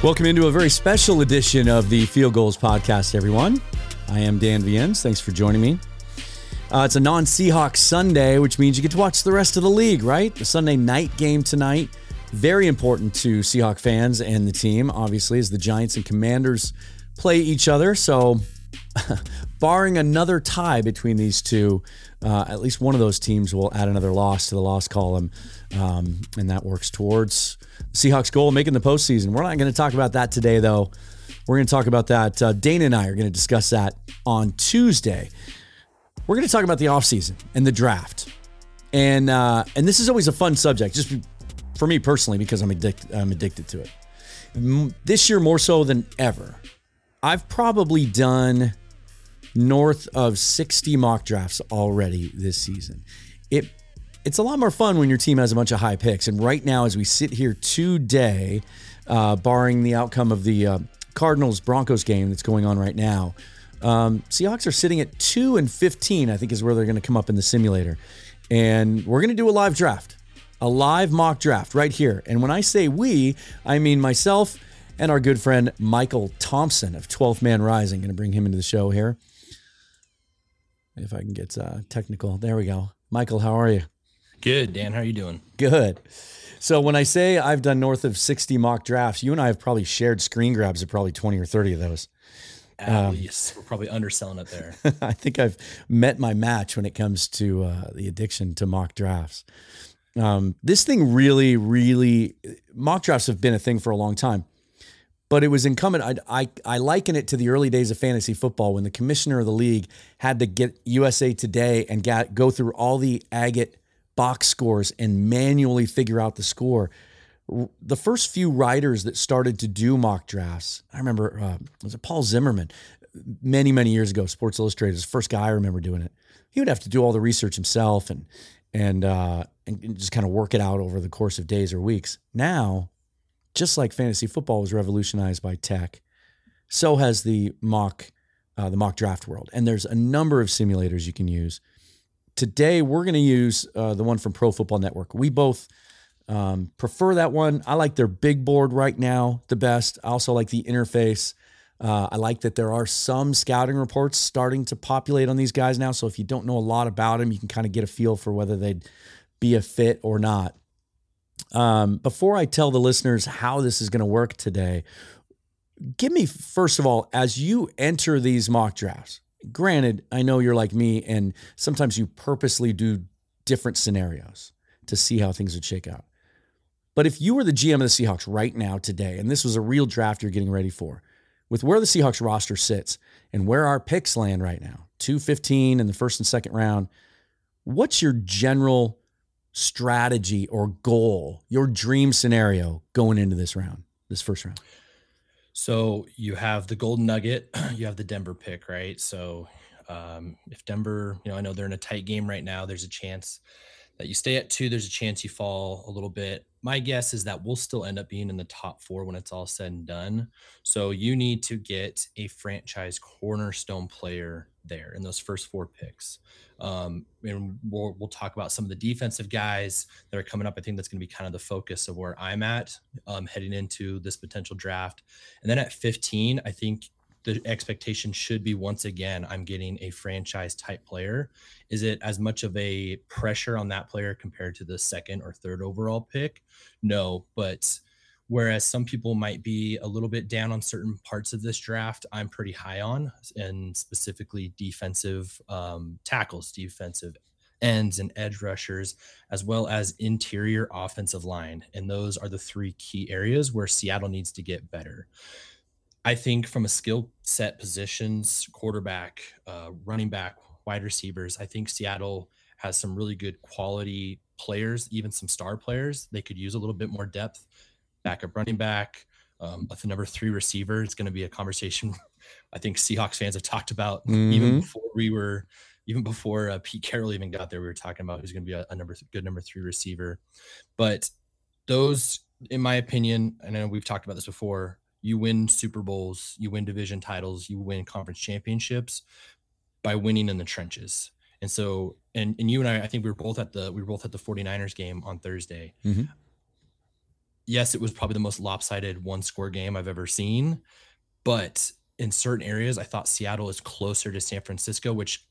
Welcome into a very special edition of the Field Gulls Podcast, everyone. I am Dan Viens. Thanks for joining me. Uh, it's a non Seahawks Sunday, which means you get to watch the rest of the league, right? The Sunday night game tonight. Very important to Seahawk fans and the team, obviously, as the Giants and Commanders play each other. So, barring another tie between these two, uh, at least one of those teams will add another loss to the loss column. Um, and that works towards Seahawks goal making the postseason. We're not going to talk about that today, though. We're going to talk about that. Uh, Dana and I are going to discuss that on Tuesday. We're going to talk about the offseason and the draft. And uh, and this is always a fun subject, just for me personally, because I'm addicted. I'm addicted to it. This year more so than ever. I've probably done north of 60 mock drafts already this season. It it's a lot more fun when your team has a bunch of high picks. And right now, as we sit here today, uh, barring the outcome of the uh, Cardinals Broncos game that's going on right now, um, Seahawks are sitting at two and fifteen. I think is where they're going to come up in the simulator, and we're going to do a live draft, a live mock draft right here. And when I say we, I mean myself and our good friend Michael Thompson of 12th Man Rising. Going to bring him into the show here. If I can get uh, technical, there we go. Michael, how are you? Good, Dan. How are you doing? Good. So when I say I've done north of 60 mock drafts, you and I have probably shared screen grabs of probably 20 or 30 of those. At um, least we're probably underselling it there. I think I've met my match when it comes to uh, the addiction to mock drafts. Um, this thing really, really, mock drafts have been a thing for a long time, but it was incumbent. I, I, I liken it to the early days of fantasy football when the commissioner of the league had to get USA Today and get, go through all the agate box scores and manually figure out the score. The first few writers that started to do mock drafts, I remember, uh, was it Paul Zimmerman? Many, many years ago, Sports Illustrated, was the first guy I remember doing it. He would have to do all the research himself and and uh, and just kind of work it out over the course of days or weeks. Now, just like fantasy football was revolutionized by tech, so has the mock uh, the mock draft world. And there's a number of simulators you can use Today, we're going to use uh, the one from Pro Football Network. We both um, prefer that one. I like their big board right now the best. I also like the interface. Uh, I like that there are some scouting reports starting to populate on these guys now. So if you don't know a lot about them, you can kind of get a feel for whether they'd be a fit or not. Um, before I tell the listeners how this is going to work today, give me, first of all, as you enter these mock drafts, granted, I know you're like me, and sometimes you purposely do different scenarios to see how things would shake out. But if you were the GM of the Seahawks right now, today, and this was a real draft you're getting ready for, with where the Seahawks roster sits and where our picks land right now, 215 in the first and second round, what's your general strategy or goal, your dream scenario going into this round, this first round? So you have the Golden Nugget, you have the Denver pick, right? So um, if Denver, you know, I know they're in a tight game right now. There's a chance that you stay at two. There's a chance you fall a little bit. My guess is that we'll still end up being in the top four when it's all said and done. So you need to get a franchise cornerstone player there in those first four picks. Um, and we'll, we'll talk about some of the defensive guys that are coming up. I think that's going to be kind of the focus of where I'm at um, heading into this potential draft. And then at 15, I think the expectation should be once again, I'm getting a franchise type player. Is it as much of a pressure on that player compared to the second or third overall pick? No, but Whereas some people might be a little bit down on certain parts of this draft, I'm pretty high on, and specifically defensive um, tackles, defensive ends, and edge rushers, as well as interior offensive line. And those are the three key areas where Seattle needs to get better. I think from a skill set positions, quarterback, uh, running back, wide receivers, I think Seattle has some really good quality players, even some star players. They could use a little bit more depth backup running back, um, with the number three receiver. It's going to be a conversation I think Seahawks fans have talked about mm-hmm. even before we were, even before uh, Pete Carroll even got there. We were talking about who's going to be a, a number th- good number three receiver. But those, in my opinion, and I know we've talked about this before. You win Super Bowls, you win division titles, you win conference championships by winning in the trenches. And so, and and you and I, I think we were both at the we were both at the 49ers game on Thursday. Mm-hmm yes, it was probably the most lopsided one score game I've ever seen, but in certain areas, I thought Seattle is closer to San Francisco, which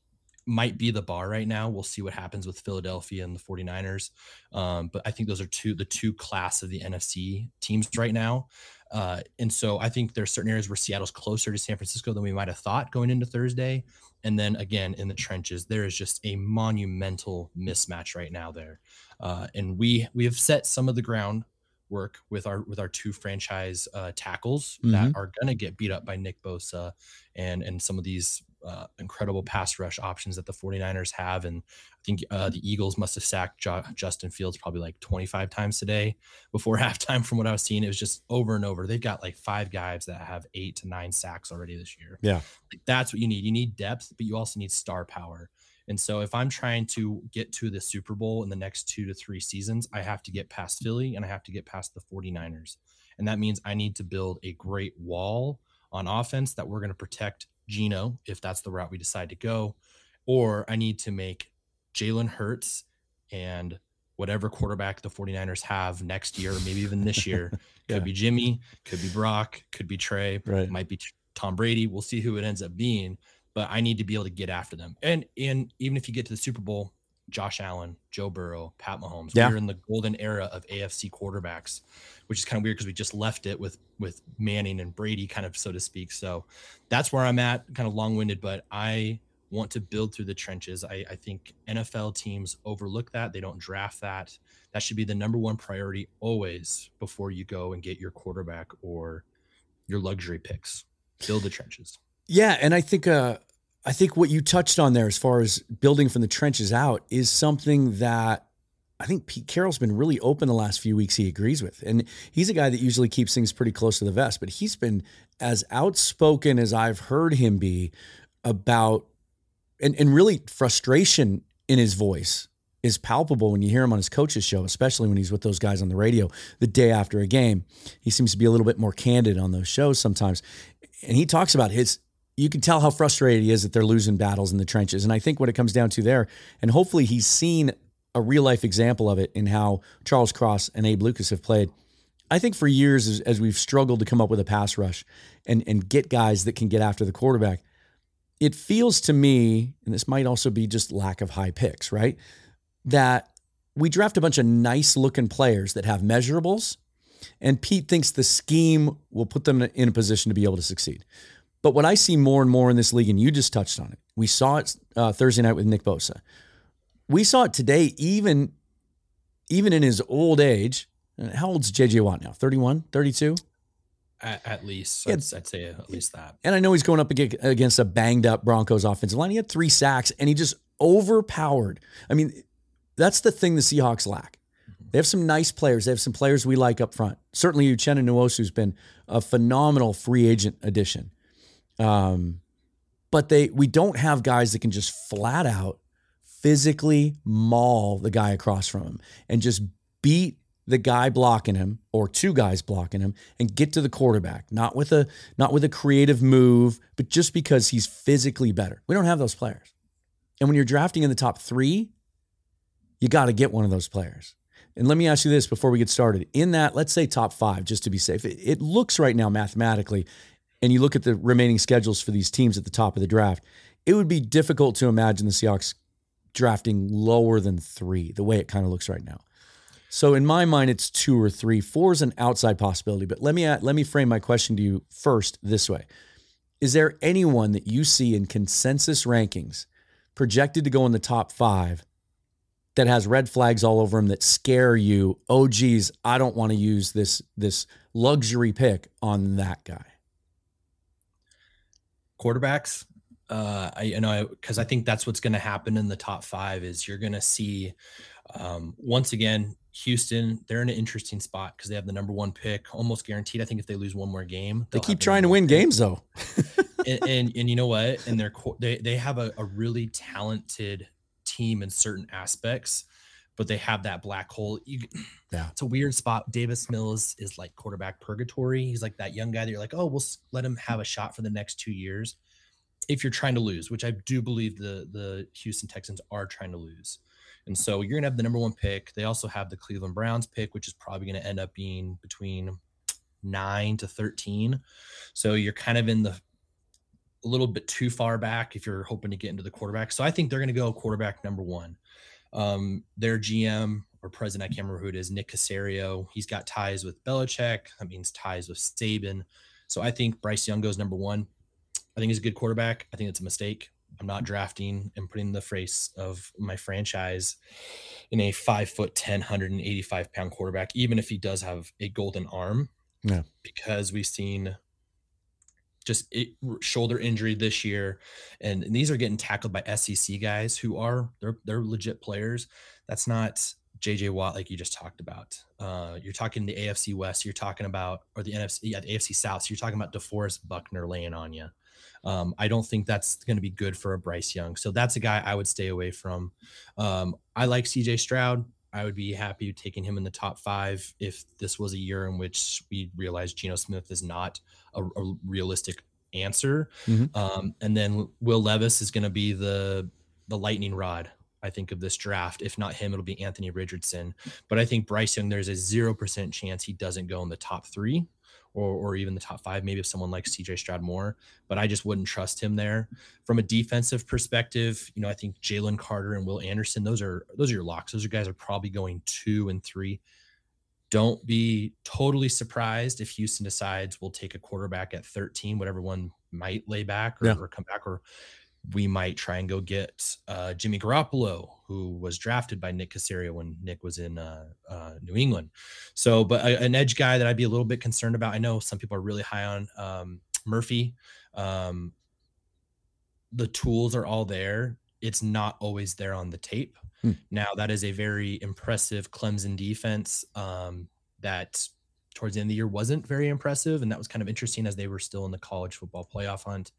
might be the bar right now. We'll see what happens with Philadelphia and the 49ers. Um, but I think those are two the two class of the NFC teams right now. Uh, and so I think there's certain areas where Seattle's closer to San Francisco than we might have thought going into Thursday. And then again in the trenches, there is just a monumental mismatch right now there. Uh, and we we have set some of the ground work with our with our two franchise uh, tackles mm-hmm. that are going to get beat up by Nick Bosa and and some of these uh, incredible pass rush options that the 49ers have. And I think uh, the Eagles must have sacked jo- Justin Fields probably like 25 times today before halftime. From what I was seeing, it was just over and over. They've got like five guys that have eight to nine sacks already this year. Yeah. Like, that's what you need. You need depth, but you also need star power. And so if I'm trying to get to the Super Bowl in the next two to three seasons, I have to get past Philly and I have to get past the 49ers. And that means I need to build a great wall on offense that we're going to protect Geno, if that's the route we decide to go, or I need to make Jalen Hurts and whatever quarterback the 49ers have next year, or maybe even this year. yeah. Could be Jimmy, could be Brock, could be Trey, right. might be Tom Brady. We'll see who it ends up being, but I need to be able to get after them. And and even if you get to the Super Bowl, Josh Allen, Joe Burrow, Pat Mahomes. Yeah. We're in the golden era of AFC quarterbacks, which is kind of weird because we just left it with with Manning and Brady, kind of so to speak. So that's where I'm at, kind of long winded, but I want to build through the trenches. I, I think NFL teams overlook that. They don't draft that. That should be the number one priority always before you go and get your quarterback or your luxury picks. Build the trenches. Yeah, and I think uh I think what you touched on there, as far as building from the trenches out, is something that I think Pete Carroll's been really open the last few weeks. He agrees with, and he's a guy that usually keeps things pretty close to the vest. But he's been as outspoken as I've heard him be about, and and really frustration in his voice is palpable when you hear him on his coach's show, especially when he's with those guys on the radio the day after a game. He seems to be a little bit more candid on those shows sometimes, and he talks about his you can tell how frustrated he is that they're losing battles in the trenches. And I think what it comes down to there, and hopefully he's seen a real life example of it in how Charles Cross and Abe Lucas have played. I think for years, as, as we've struggled to come up with a pass rush and, and get guys that can get after the quarterback, it feels to me, and this might also be just lack of high picks, right? That we draft a bunch of nice looking players that have measurables, and Pete thinks the scheme will put them in a position to be able to succeed. But what I see more and more in this league, and you just touched on it, we saw it uh, Thursday night with Nick Bosa. We saw it today, even even in his old age. Uh, how old's JJ Watt now? 31, 32? At, at least, yeah. I'd, I'd, say at least that. And I know he's going up against a banged up Broncos offensive line. He had three sacks and he just overpowered. I mean, that's the thing the Seahawks lack. Mm-hmm. They have some nice players. They have some players we like up front. Certainly, Uchenna Nwosu's been a phenomenal free agent addition. Um, but they we don't have guys that can just flat out physically maul the guy across from him and just beat the guy blocking him or two guys blocking him and get to the quarterback. Not with a not with a creative move but just because he's physically better. We don't have those players. And when you're drafting in the top 3 you got to get one of those players. And let me ask you this before we get started. In that let's say top 5 just to be safe it, it looks right now mathematically and you look at the remaining schedules for these teams at the top of the draft, it would be difficult to imagine the Seahawks drafting lower than three, the way it kind of looks right now. So in my mind, it's two or three. Four is an outside possibility. But let me let me frame my question to you first this way: Is there anyone that you see in consensus rankings projected to go in the top five that has red flags all over them that scare you? Oh, geez, I don't want to use this this luxury pick on that guy quarterbacks. Uh, I you know because I, I, think that's what's going to happen in the top five is you're going to see um, once again Houston. They're in an interesting spot because they have the number one pick, almost guaranteed. I think if they lose one more game, they keep trying to win pick. games though. and, and, and you know what? And they're they they have a, a really talented team in certain aspects but they have that black hole. You, yeah, it's a weird spot. Davis Mills is like quarterback purgatory. He's like that young guy that you're like, oh, we'll let him have a shot for the next two years. if you're trying to lose, which I do believe the the Houston Texans are trying to lose. And so you're going to have the number one pick. They also have the Cleveland Browns pick, which is probably going to end up being between nine to 13. So you're kind of in the a little bit too far back if you're hoping to get into the quarterback. So I think they're going to go quarterback number one. Um, their GM or president, I can't remember who it is, Nick Caserio. He's got ties with Belichick. That means ties with Saban. So I think Bryce Young goes number one. I think he's a good quarterback. I think it's a mistake. I'm not drafting and putting the face of my franchise in a five foot 10, 185 pound quarterback, even if he does have a golden arm. Yeah. Because we've seen just it, shoulder injury this year, and, and these are getting tackled by SEC guys who are they're they're legit players. That's not JJ Watt like you just talked about. Uh, you're talking the AFC West. You're talking about or the NFC yeah the AFC South. So you're talking about DeForest Buckner laying on you. Um, I don't think that's going to be good for a Bryce Young. So that's a guy I would stay away from. Um, I like CJ Stroud. I would be happy taking him in the top five if this was a year in which we realized Geno Smith is not a, a realistic answer. Mm-hmm. Um, and then Will Levis is going to be the the lightning rod. I think of this draft. If not him, it'll be Anthony Richardson. But I think Bryce Young, there's a zero percent chance he doesn't go in the top three or, or even the top five, maybe if someone likes CJ Stroud more, but I just wouldn't trust him there. From a defensive perspective, you know, I think Jalen Carter and Will Anderson, those are those are your locks. Those are guys are probably going two and three. Don't be totally surprised if Houston decides we'll take a quarterback at 13, whatever one might lay back or, yeah. or come back, or we might try and go get uh, Jimmy Garoppolo, who was drafted by Nick Caserio when Nick was in uh, uh, New England. So, but a, an edge guy that I'd be a little bit concerned about. I know some people are really high on um, Murphy. Um, the tools are all there. It's not always there on the tape. Hmm. Now, that is a very impressive Clemson defense um, that towards the end of the year wasn't very impressive. And that was kind of interesting as they were still in the college football playoff hunt.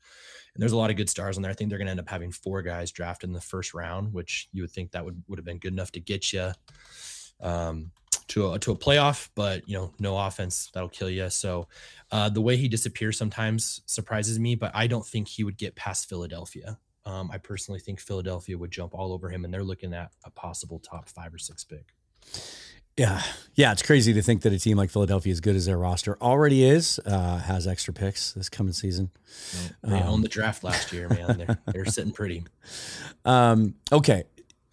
And there's a lot of good stars on there. I think they're going to end up having four guys drafted in the first round, which you would think that would, would have been good enough to get you um, to a, to a playoff, but you know, no offense that'll kill you. So uh, the way he disappears sometimes surprises me, but I don't think he would get past Philadelphia. Um, I personally think Philadelphia would jump all over him, and they're looking at a possible top five or six pick. Yeah, yeah, it's crazy to think that a team like Philadelphia, as good as their roster already is, uh, has extra picks this coming season. They um, owned the draft last year, man. They're, they're sitting pretty. Um, okay,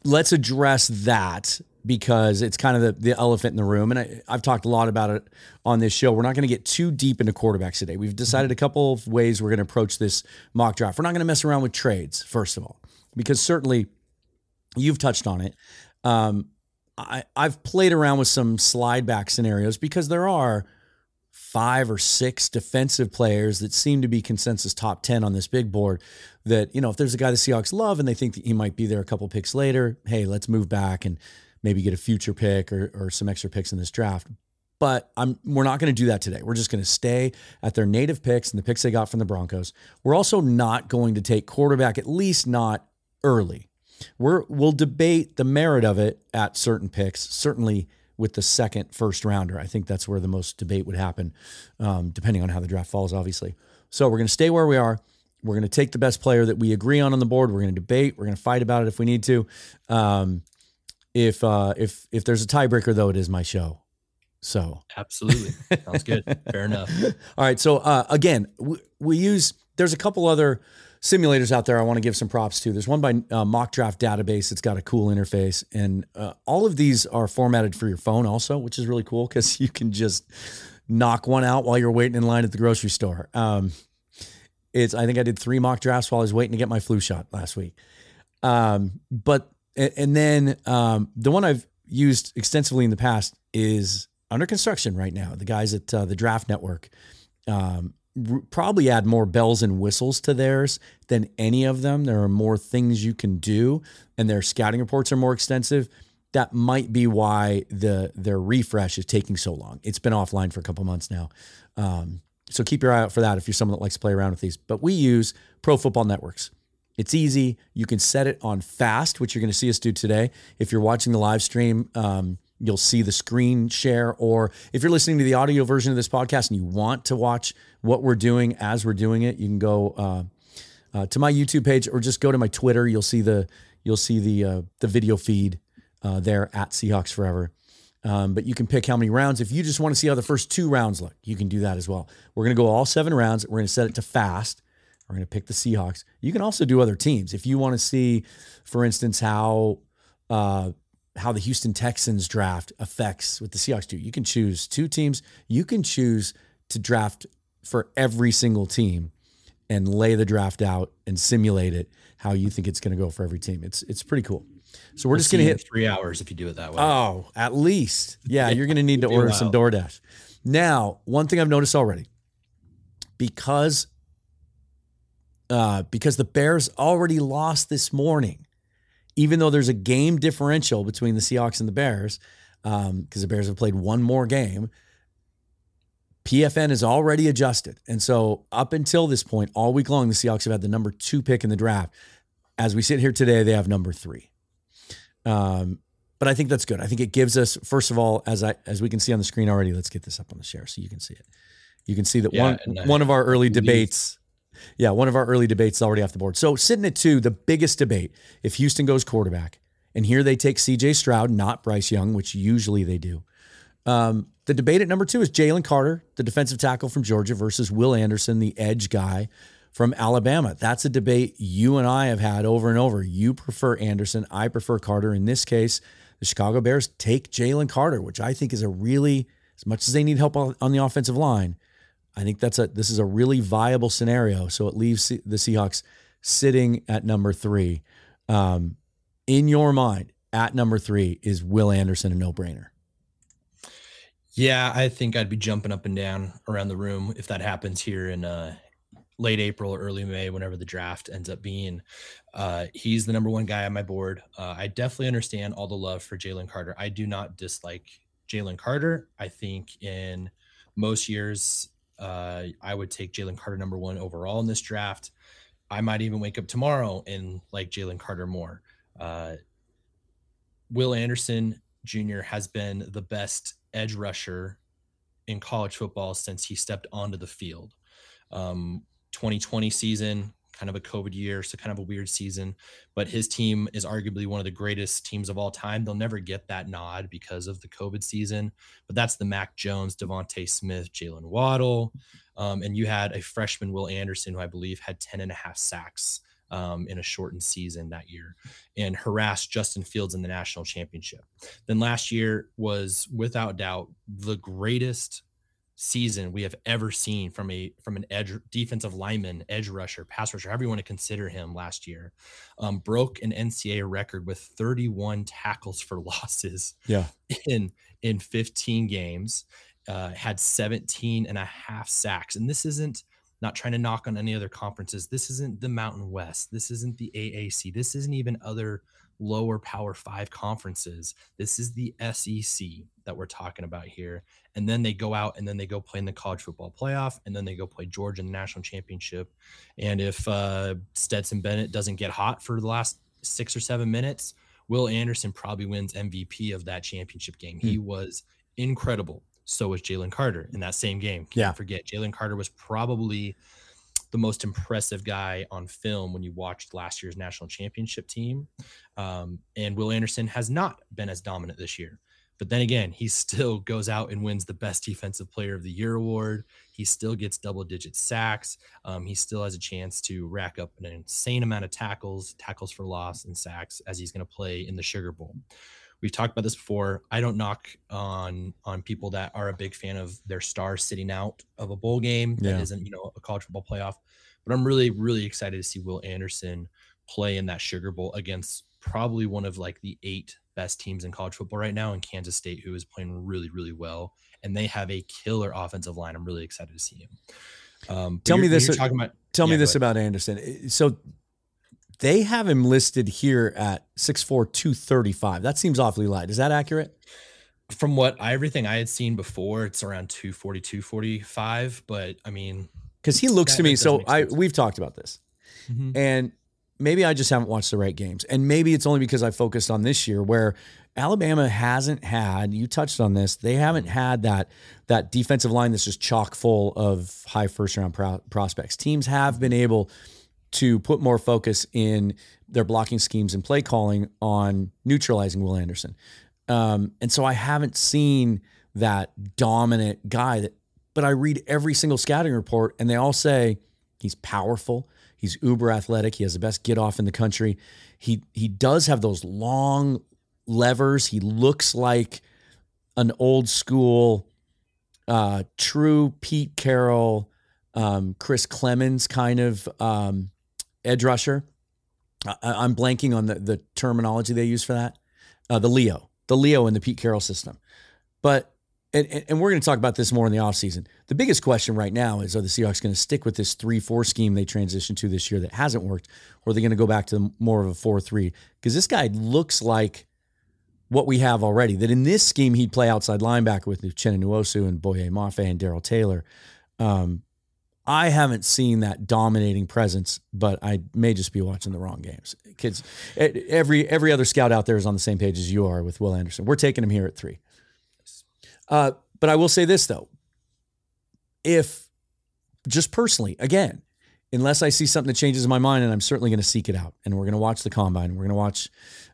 let's address that because it's kind of the, the elephant in the room. And I, have talked a lot about it on this show. We're not going to get too deep into quarterbacks today. We've decided a couple of ways we're going to approach this mock draft. We're not going to mess around with trades, first of all, because certainly you've touched on it. Um, I, I've played around with some slide back scenarios because there are five or six defensive players that seem to be consensus top 10 on this big board that, you know, if there's a guy the Seahawks love and they think that he might be there a couple picks later, hey, let's move back and maybe get a future pick or, or some extra picks in this draft. But I'm we're not going to do that today. We're just going to stay at their native picks and the picks they got from the Broncos. We're also not going to take quarterback, at least not early. We're we'll debate the merit of it at certain picks, certainly with the second first rounder. I think that's where the most debate would happen, um, depending on how the draft falls, obviously. So we're going to stay where we are. We're going to take the best player that we agree on on the board. We're going to debate. We're going to fight about it if we need to. Um, if uh, if if there's a tiebreaker, though, it is my show. So absolutely sounds good. Fair enough. All right. So uh, again, we, we use. There's a couple other simulators out there I want to give some props to. There's one by uh, Mock Draft Database. It's got a cool interface, and uh, all of these are formatted for your phone also, which is really cool because you can just knock one out while you're waiting in line at the grocery store. Um, it's I think I did three mock drafts while I was waiting to get my flu shot last week. Um, but and then um, the one I've used extensively in the past is under construction right now. The guys at uh, the Draft Network um, probably add more bells and whistles to theirs than any of them. There are more things you can do, and their scouting reports are more extensive. That might be why the their refresh is taking so long. It's been offline for a couple months now, um, so keep your eye out for that if you're someone that likes to play around with these. But we use Pro Football Networks. It's easy. You can set it on fast, which you're going to see us do today. If you're watching the live stream, um, You'll see the screen share, or if you're listening to the audio version of this podcast and you want to watch what we're doing as we're doing it, you can go uh, uh, to my YouTube page or just go to my Twitter. You'll see the you'll see the uh, the video feed uh, there at Seahawks Forever. Um, but you can pick how many rounds. If you just want to see how the first two rounds look, you can do that as well. We're going to go all seven rounds. We're going to set it to fast. We're going to pick the Seahawks. You can also do other teams if you want to see, for instance, how uh, how the Houston Texans draft affects what the Seahawks do. You can choose two teams. You can choose to draft for every single team and lay the draft out and simulate it how you think it's going to go for every team. It's it's pretty cool. So we're We'll just going to see you in hit three hours if you do it that way. Oh, at least. Yeah, you're going to need to order some. DoorDash. Now, one thing I've noticed already, because uh, because the Bears already lost this morning, even though there's a game differential between the Seahawks and the Bears, because the Bears have played one more game. PFN is already adjusted. And so, up until this point, all week long, the Seahawks have had the number two pick in the draft. As we sit here today, they have number three. Um, but I think that's good. I think it gives us, first of all, as I as we can see on the screen already. Let's get this up on the share so you can see it. You can see that Yeah, one I one of our early debates. Yeah, one of our early debates is already off the board. So sitting at two, the biggest debate. If Houston goes quarterback, and here they take C.J. Stroud, not Bryce Young, which usually they do. Um, the debate at number two is Jalen Carter, the defensive tackle from Georgia, versus Will Anderson, the edge guy from Alabama. That's a debate you and I have had over and over. You prefer Anderson, I prefer Carter. In this case, the Chicago Bears take Jalen Carter, which I think is a really, as much as they need help on, on the offensive line, I think that's a this is a really viable scenario. So it leaves the Seahawks sitting at number three. Um, in your mind, at number three is Will Anderson a no brainer? Yeah, I think I'd be jumping up and down around the room if that happens here in uh, late April or early May, whenever the draft ends up being. Uh, he's the number one guy on my board. Uh, I definitely understand all the love for Jalen Carter. I do not dislike Jalen Carter. I think in most years, uh, I would take Jalen Carter number one overall in this draft. I might even wake up tomorrow and like Jalen Carter more. Uh, Will Anderson Jr. has been the best edge rusher in college football since he stepped onto the field. Um, 2020 season, kind of a COVID year, so kind of a weird season, but his team is arguably one of the greatest teams of all time. They'll never get that nod because of the COVID season, but that's the Mac Jones, DeVonta Smith, Jaylen Waddle. Um, and you had a freshman, Will Anderson, who I believe had 10 and a half sacks um, in a shortened season that year and harassed Justin Fields in the national championship. Then last year was without doubt the greatest season we have ever seen from a from an edge defensive lineman, edge rusher, pass rusher, however you want to consider him last year. Um, broke an NCAA record with 31 tackles for losses Yeah. in in 15 games, uh, had 17 and a half sacks. And this isn't not trying to knock on any other conferences. This isn't the Mountain West. This isn't the AAC. This isn't even other lower power five conferences. This is the SEC that we're talking about here. And then they go out and then they go play in the college football playoff and then they go play Georgia in the national championship. And if uh, Stetson Bennett doesn't get hot for the last six or seven minutes, Will Anderson probably wins MVP of that championship game. He was incredible. So was Jalen Carter in that same game. Can't Yeah. forget Jalen Carter was probably the most impressive guy on film when you watched last year's national championship team. Um, and Will Anderson has not been as dominant this year. But then again, he still goes out and wins the best defensive player of the year award. He still gets double digit sacks. Um, he still has a chance to rack up an insane amount of tackles, tackles for loss, and sacks as he's going to play in the Sugar Bowl. We've talked about this before. I don't knock on on people that are a big fan of their star sitting out of a bowl game Yeah. that isn't, you know, a college football playoff. But I'm really, really excited to see Will Anderson play in that Sugar Bowl against probably one of like the eight best teams in college football right now in Kansas State, who is playing really, really well. And they have a killer offensive line. I'm really excited to see him. Um, Tell me this- about Tell me Yeah, go this about Anderson. So they have him listed here at 6'4, 235. That seems awfully light. Is that accurate? from what I, everything I had seen before, it's around 240, 245. But I mean, Because he looks That- to me. So I we've talked about this, mm-hmm. and maybe I just haven't watched the right games, and maybe it's only because I focused on this year where Alabama hasn't had. You touched on this. They haven't had that that defensive line that's just chock full of high first round pro- prospects. Teams have been able to put more focus in their blocking schemes and play calling on neutralizing Will Anderson. Um, and so I haven't seen that dominant guy that, but I read every single scouting report and they all say he's powerful. He's uber athletic. He has the best get off in the country. He, he does have those long levers. He looks like an old school, uh, true Pete Carroll, um, Chris Clemons kind of um, edge rusher. I, am blanking on the, the terminology they use for that. Uh, the Leo, the Leo in the Pete Carroll system. But and, and we're going to talk about this more in the offseason. The biggest question right now is are the Seahawks going to stick with this 3 4 scheme they transitioned to this year that hasn't worked, or are they going to go back to more of a 4 3? Because this guy looks like what we have already. That in this scheme, he'd play outside linebacker with Uchenna Nwosu and Boye Mafe and Darrell Taylor. Um, I haven't seen that dominating presence, but I may just be watching the wrong games. Kids, every every other scout out there is on the same page as you are with Will Anderson. We're taking him here at three. Uh, but I will say this though, if just personally, again, unless I see something that changes my mind, and I'm certainly going to seek it out, and we're going to watch the combine, we're going to watch,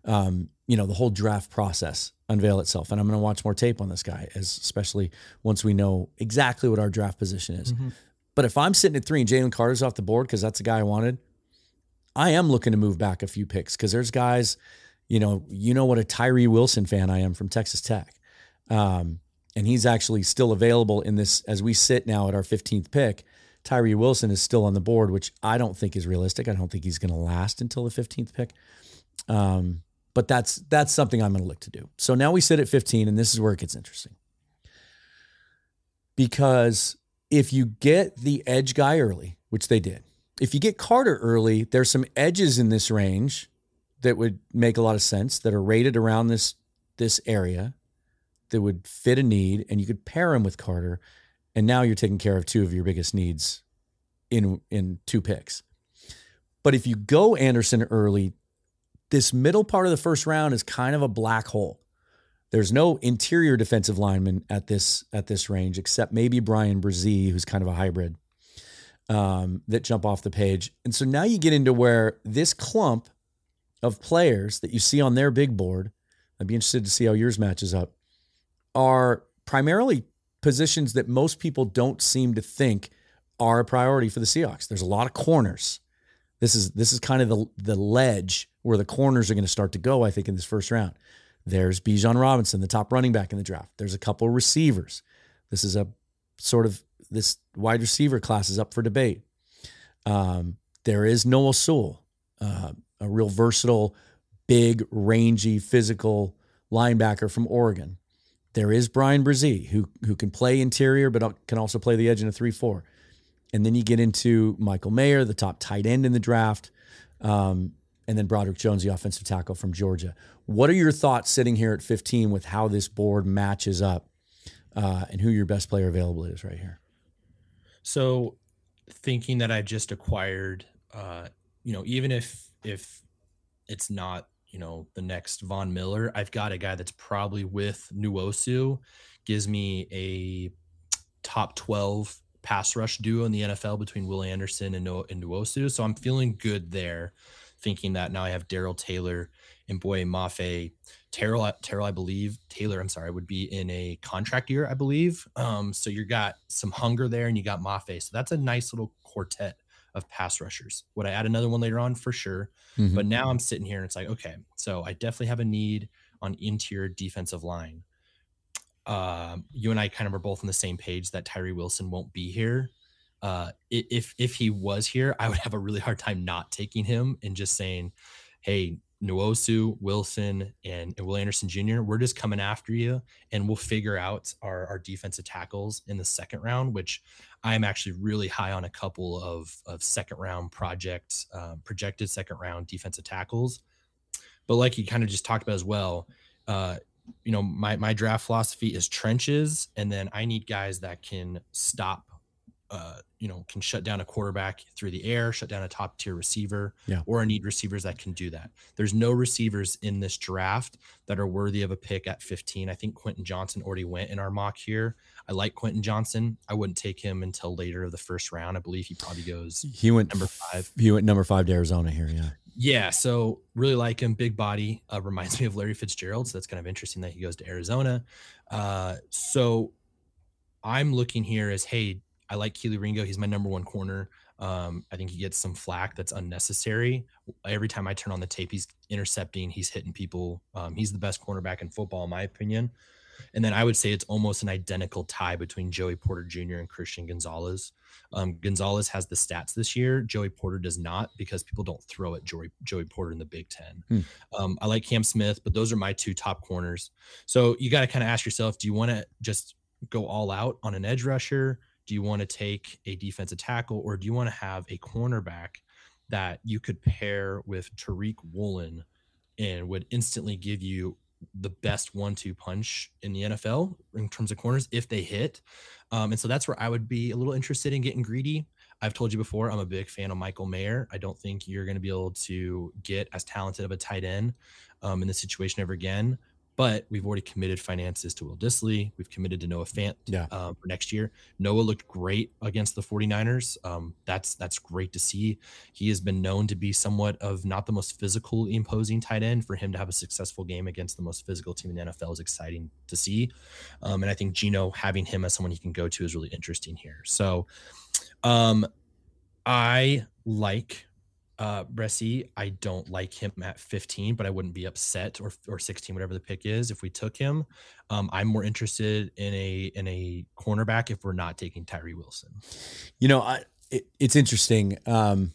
um, you know, the whole draft process unveil itself, and I'm going to watch more tape on this guy, as especially once we know exactly what our draft position is. Mm-hmm. But if I'm sitting at three and Jalen Carter's off the board because that's the guy I wanted, I am looking to move back a few picks because there's guys, you know, you know what a Tyree Wilson fan I am from Texas Tech. Um, and he's actually still available in this as we sit now at our 15th pick. Tyree Wilson is still on the board, which I don't think is realistic. I don't think he's going to last until the 15th pick. Um, but that's that's something I'm going to look to do. So now we sit at 15, and this is where it gets interesting. Because if you get the edge guy early, which they did, if you get Carter early, there's some edges in this range that would make a lot of sense that are rated around this this area that would fit a need, and you could pair him with Carter, and now you're taking care of two of your biggest needs in in two picks. But if you go Anderson early, this middle part of the first round is kind of a black hole. There's no interior defensive lineman at this at this range except maybe Bryan Bresee, who's kind of a hybrid um, that jump off the page. And so now you get into where this clump of players that you see on their big board, I'd be interested to see how yours matches up, are primarily positions that most people don't seem to think are a priority for the Seahawks. There's a lot of corners. This is this is kind of the the ledge where the corners are going to start to go. I think in this first round. There's Bijan Robinson, the top running back in the draft. There's a couple of receivers. This is a sort of this wide receiver class is up for debate. Um, there is Noah Sewell, uh, a real versatile, big, rangy, physical linebacker from Oregon. There is Bryan Bresee, who who can play interior, but can also play the edge in a three-four. And then you get into Michael Mayer, the top tight end in the draft. Um, and then Broderick Jones, the offensive tackle from Georgia. What are your thoughts sitting here at 15 with how this board matches up uh, and who your best player available is right here? So, thinking that I just acquired, uh, you know, even if if it's not you know the next Von Miller, I've got a guy that's probably with Nwosu, gives me a top 12 pass rush duo in the NFL between Will Anderson and, no- and Nwosu. So I'm feeling good there thinking that now I have Darrell Taylor and Boye Mafe. Terrell, Terrell, I believe Taylor. I'm sorry, would be in a contract year, I believe. Um, so you got some hunger there, and you got Mafe. So that's a nice little quartet of pass rushers. Would I add another one later on for sure? Mm-hmm. But now I'm sitting here and it's like, okay, so I definitely have a need on interior defensive line. Uh, you and I kind of are both on the same page that Tyree Wilson won't be here uh, if if he was here, I would have a really hard time not taking him and just saying, "Hey, Nwosu, Wilson, and, Will Anderson Jr., we're just coming after you, and we'll figure out our, our defensive tackles in the second round." Which I'm actually really high on a couple of of second round projects, uh, projected second round defensive tackles. But like you kind of just talked about as well, uh, you know, my my draft philosophy is trenches, and then I need guys that can stop uh, you know, can shut down a quarterback through the air, shut down a top tier receiver, yeah. or I need receivers that can do that. There's no receivers in this draft that are worthy of a pick at 15. I think Quentin Johnston already went in our mock here. I like Quentin Johnston. I wouldn't take him until later of the first round. I believe he probably goes he went number five. He went number five to Arizona here. Yeah. Yeah, so really like him. Big body uh, reminds me of Larry Fitzgerald. So that's kind of interesting that he goes to Arizona. Uh, so I'm looking here as hey, I like Kelee Ringo. He's my number one corner. Um, I think he gets some flack that's unnecessary. Every time I turn on the tape, he's intercepting, he's hitting people. Um, he's the best cornerback in football, in my opinion. And then I would say it's almost an identical tie between Joey Porter Jr. and Christian Gonzalez. Um, Gonzalez has the stats this year. Joey Porter does not because people don't throw at Joey, Joey Porter in the Big Ten. Hmm. Um, I like Cam Smith, but those are my two top corners. So you got to kind of ask yourself do you want to just go all out on an edge rusher? Do you want to take a defensive tackle or do you want to have a cornerback that you could pair with Tariq Woolen and would instantly give you the best one-two punch in the NFL in terms of corners if they hit. Um, and so that's where I would be a little interested in getting greedy. I've told you before, I'm a big fan of Michael Mayer. I don't think you're going to be able to get as talented of a tight end um, in this situation ever again but we've already committed finances to Will Dissly. We've committed to Noah Fant yeah. um, for next year. Noah looked great against the 49ers. Um, that's that's great to see. He has been known to be somewhat of not the most physical imposing tight end. For him to have a successful game against the most physical team in the NFL is exciting to see. Um, and I think Geno having him as someone he can go to is really interesting here. So um, I like uh, Bresee, I don't like him at 15, but I wouldn't be upset or or 16, whatever the pick is, if we took him. Um, I'm more interested in a in a cornerback if we're not taking Tyree Wilson. You know, I, it, it's interesting. Um,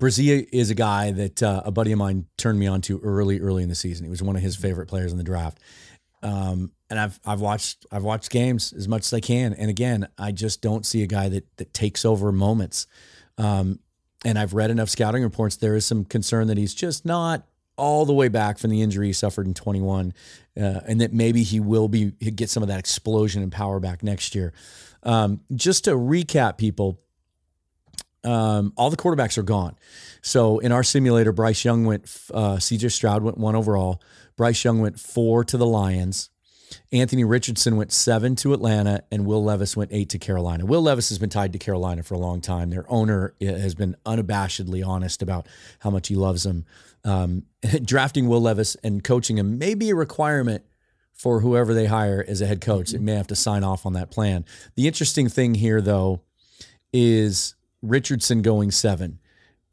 is a guy that uh, a buddy of mine turned me on to early, early in the season. He was one of his favorite players in the draft. Um, and I've I've watched I've watched games as much as I can, and again, I just don't see a guy that that takes over moments. Um, and I've read enough scouting reports. There is some concern that he's just not all the way back from the injury he suffered in 21, uh, and that maybe he will be get some of that explosion and power back next year. Um, just to recap, people, um, all the quarterbacks are gone. So in our simulator, Bryce Young went, uh, CJ Stroud went one overall. Bryce Young went four to the Lions. Anthony Richardson went seven to Atlanta, and Will Levis went eight to Carolina. Will Levis has been tied to Carolina for a long time. Their owner eh, has been unabashedly honest about how much he loves him. Um, drafting Will Levis and coaching him may be a requirement for whoever they hire as a head coach. Mm-hmm. It may have to sign off on that plan. The interesting thing here, though, is Richardson going seven.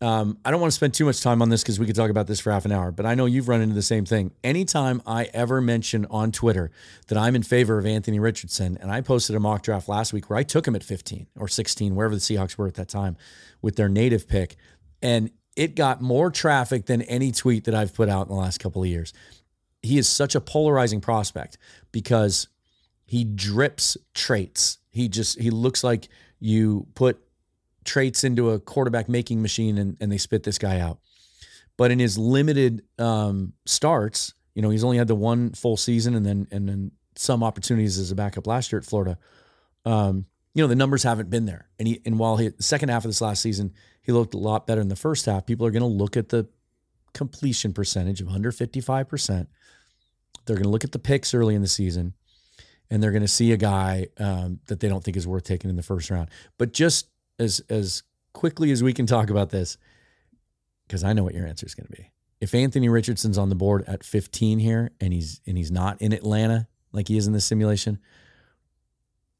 Um, I don't want to spend too much time on this because we could talk about this for half an hour, but I know you've run into the same thing. Anytime I ever mention on Twitter that I'm in favor of Anthony Richardson, and I posted a mock draft last week where I took him at 15 or 16, wherever the Seahawks were at that time, with their native pick, and it got more traffic than any tweet that I've put out in the last couple of years. He is such a polarizing prospect because he drips traits. He just he looks like you put traits into a quarterback making machine and, and they spit this guy out. But in his limited um, starts, you know, he's only had the one full season and then and then some opportunities as a backup last year at Florida. Um, you know, the numbers haven't been there. And he and while he the second half of this last season, he looked a lot better in the first half. People are going to look at the completion percentage of under 55%. They're going to look at the picks early in the season and they're going to see a guy um, that they don't think is worth taking in the first round. But just as as quickly as we can talk about this because I know what your answer is going to be. If Anthony Richardson's on the board at 15 here and he's and he's not in Atlanta like he is in the simulation,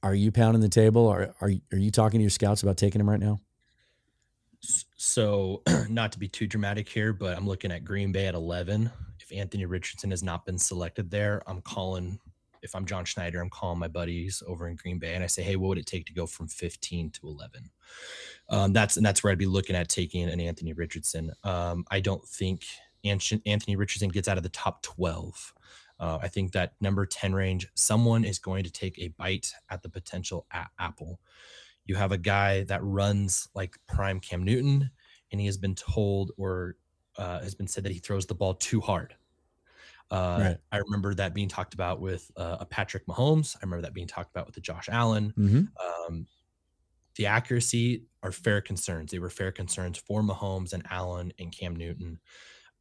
are you pounding the table? Or are are you talking to your scouts about taking him right now? So, not to be too dramatic here, but I'm looking at Green Bay at 11. If Anthony Richardson has not been selected there, I'm calling if I'm John Schneider, I'm calling my buddies over in Green Bay and I say, hey, what would it take to go from 15 to 11? Um, that's and that's where I'd be looking at taking an Anthony Richardson. Um, I don't think Anthony Richardson gets out of the top 12. Uh, I think that number 10 range, someone is going to take a bite at the potential a- apple. You have a guy that runs like prime Cam Newton, and he has been told or uh, has been said that he throws the ball too hard. Uh, right. I remember that being talked about with uh, a Patrick Mahomes. I remember that being talked about with the Josh Allen. Mm-hmm. Um, the accuracy are fair concerns. They were fair concerns for Mahomes and Allen and Cam Newton.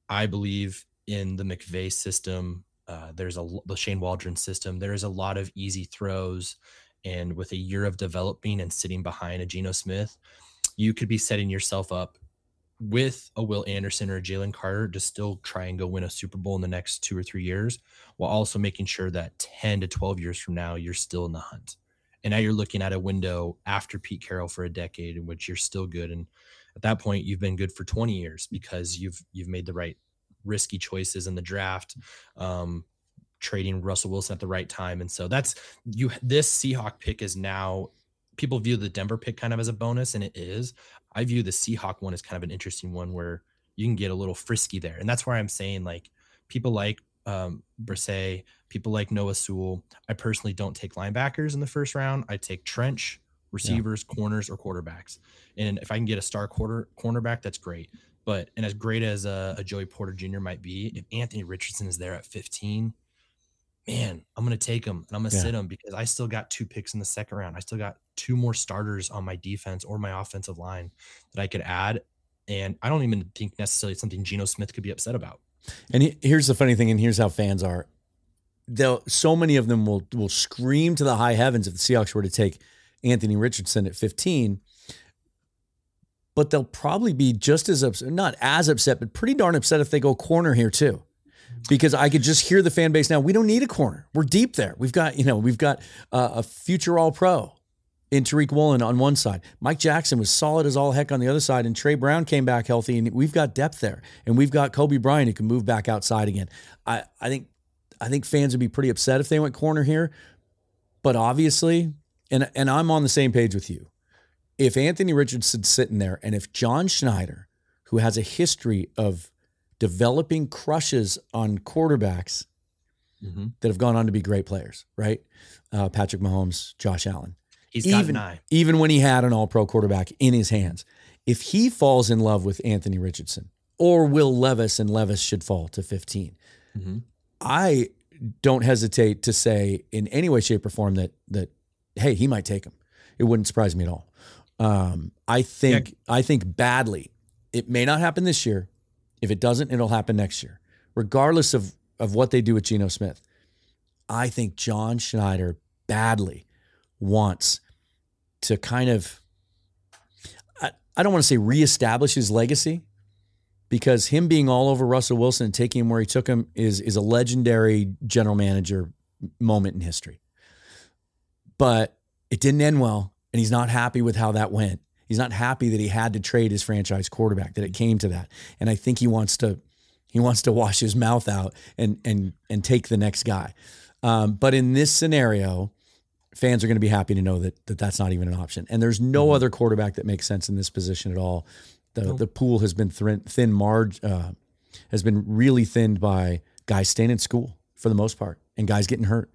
I believe in the McVay system. Uh, there's a the Shane Waldron system. There is a lot of easy throws, and with a year of developing and sitting behind a Geno Smith, you could be setting yourself up with a Will Anderson or Jalen Carter to still try and go win a Super Bowl in the next two or three years, while also making sure that 10 to 12 years from now, you're still in the hunt. And now you're looking at a window after Pete Carroll for a decade in which you're still good. And at that point, you've been good for 20 years because you've you've made the right risky choices in the draft, um, trading Russell Wilson at the right time. And so that's you this Seahawk pick is now people view the Denver pick kind of as a bonus, and it is. I view the Seahawk one as kind of an interesting one where you can get a little frisky there. And that's where I'm saying like people like um people like Noah Sewell. I personally don't take linebackers in the first round. I take trench, receivers, yeah. corners, or quarterbacks. And if I can get a star quarter cornerback, that's great. But and as great as a, a Joey Porter Jr. might be, if Anthony Richardson is there at 15, man, I'm gonna take him and I'm gonna yeah. sit him because I still got two picks in the second round. I still got two more starters on my defense or my offensive line that I could add. And I don't even think necessarily something Geno Smith could be upset about. And he, here's the funny thing, and here's how fans are. They'll so many of them will will scream to the high heavens if the Seahawks were to take Anthony Richardson at 15. But they'll probably be just as upset, not as upset, but pretty darn upset if they go corner here too because I could just hear the fan base now. We don't need a corner. We're deep there. We've got, you know, we've got uh, a future all pro in Tariq Woolen on one side. Mike Jackson was solid as all heck on the other side, and Tre Brown came back healthy, and we've got depth there, and we've got Coby Bryant who can move back outside again. I, I think I think fans would be pretty upset if they went corner here, but obviously, and and I'm on the same page with you. If Anthony Richardson's sitting there, and if John Schneider, who has a history of developing crushes on quarterbacks mm-hmm. that have gone on to be great players, right? Uh, Patrick Mahomes, Josh Allen. He's even. Even when he had an all pro quarterback in his hands, if he falls in love with Anthony Richardson or Will Levis and Levis should fall to 15, mm-hmm. I don't hesitate to say in any way, shape, or form that that hey, he might take him. It wouldn't surprise me at all. Um, I think yeah. I think badly. It may not happen this year. If it doesn't, it'll happen next year, regardless of, of what they do with Geno Smith. I think John Schneider badly wants to kind of, I, I don't want to say reestablish his legacy because him being all over Russell Wilson and taking him where he took him is, is a legendary general manager moment in history. But it didn't end well, and he's not happy with how that went. He's not happy that he had to trade his franchise quarterback, that it came to that. And I think he wants to he wants to wash his mouth out and and and take the next guy. Um, but in this scenario, fans are going to be happy to know that, that that's not even an option. And there's no mm-hmm. other quarterback that makes sense in this position at all. The nope. the pool has been thin, thin marge uh, has been really thinned by guys staying in school for the most part and guys getting hurt.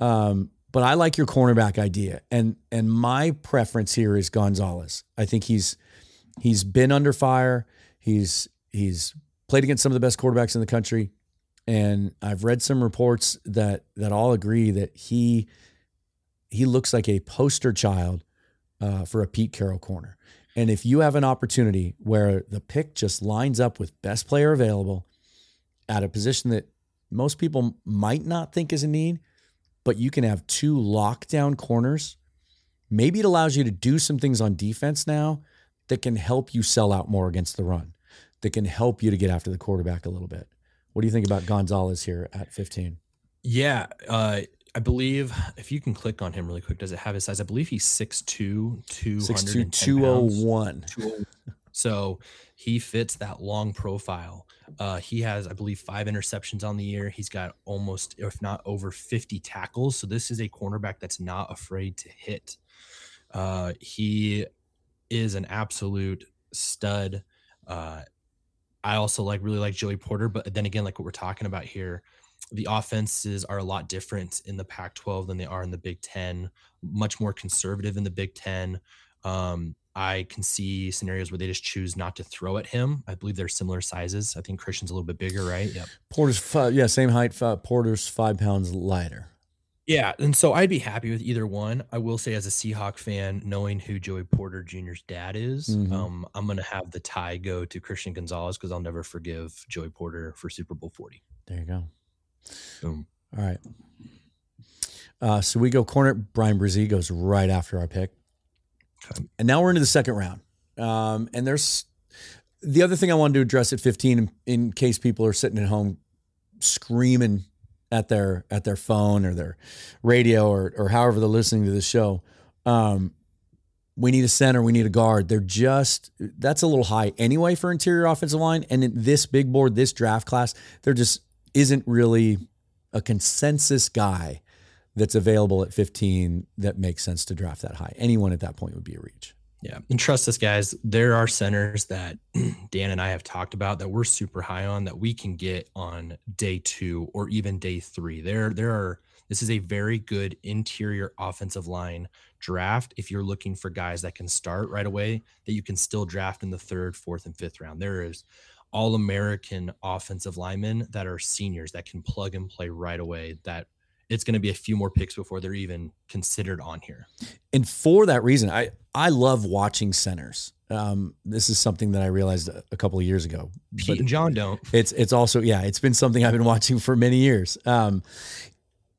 Um, but I like your cornerback idea, and and my preference here is Gonzalez. I think he's he's been under fire. He's he's played against some of the best quarterbacks in the country, and I've read some reports that that all agree that he he looks like a poster child uh, for a Pete Carroll corner. And if you have an opportunity where the pick just lines up with best player available at a position that most people might not think is a need, but you can have two lockdown corners. Maybe it allows you to do some things on defense now that can help you sell out more against the run, that can help you to get after the quarterback a little bit. What do you think about Gonzalez here at 15? Yeah, uh, I believe if you can click on him really quick, does it have his size? I believe he's 6'2, 210 201. So he fits that long profile. Uh, he has, I believe, five interceptions on the year. He's got almost, if not over 50 tackles. So this is a cornerback that's not afraid to hit. Uh, he is an absolute stud. Uh, I also like really like Joey Porter, but then again, like what we're talking about here, the offenses are a lot different in the Pac-12 than they are in the Big Ten. Much more conservative in the Big Ten. Um, I can see scenarios where they just choose not to throw at him. I believe they're similar sizes. I think Christian's a little bit bigger, right? Yep. Porter's five, yeah, same height. Five, Porter's five pounds lighter. Yeah, and so I'd be happy with either one. I will say, as a Seahawk fan, knowing who Joey Porter Jr.'s dad is, Mhm. um, I'm gonna have the tie go to Christian Gonzalez because I'll never forgive Joey Porter for Super Bowl 40. There you go. Boom. All right. Uh, so we go corner. Bryan Bresee goes right after our pick. Okay. And now we're into the second round. Um, and there's the other thing I wanted to address at 15 in, case people are sitting at home screaming at their at their phone or their radio or or however they're listening to the show. Um, we need a center, we need a guard. They're just that's a little high anyway for interior offensive line. And in this big board, this draft class, there just isn't really a consensus guy that's available at 15 that makes sense to draft that high. Anyone at that point would be a reach. Yeah. And trust us, guys, there are centers that Dan and I have talked about that we're super high on that we can get on day two or even day three. There, there are this is a very good interior offensive line draft if you're looking for guys that can start right away, that you can still draft in the third, fourth, and fifth round. There is all American offensive linemen that are seniors that can plug and play right away that it's going to be a few more picks before they're even considered on here. And for that reason, I I love watching centers. Um, this is something that I realized a, a couple of years ago. Pete But and John don't. it's it's also yeah, it's been something I've been watching for many years. Um,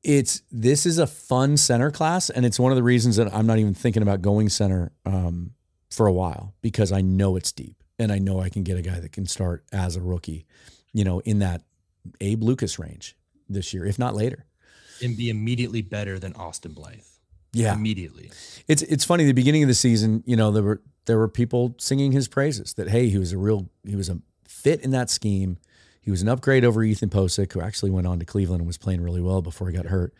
it's this is a fun center class, and it's one of the reasons that I'm not even thinking about going center um, for a while because I know it's deep, and I know I can get a guy that can start as a rookie, you know, in that Abe Lucas range this year, if not later. And be immediately better than Austin Blythe. Yeah, Immediately. It's it's funny. The beginning of the season, you know, there were there were people singing his praises that hey, he was a real he was a fit in that scheme. He was an upgrade over Ethan Pocic, who actually went on to Cleveland and was playing really well before he got hurt.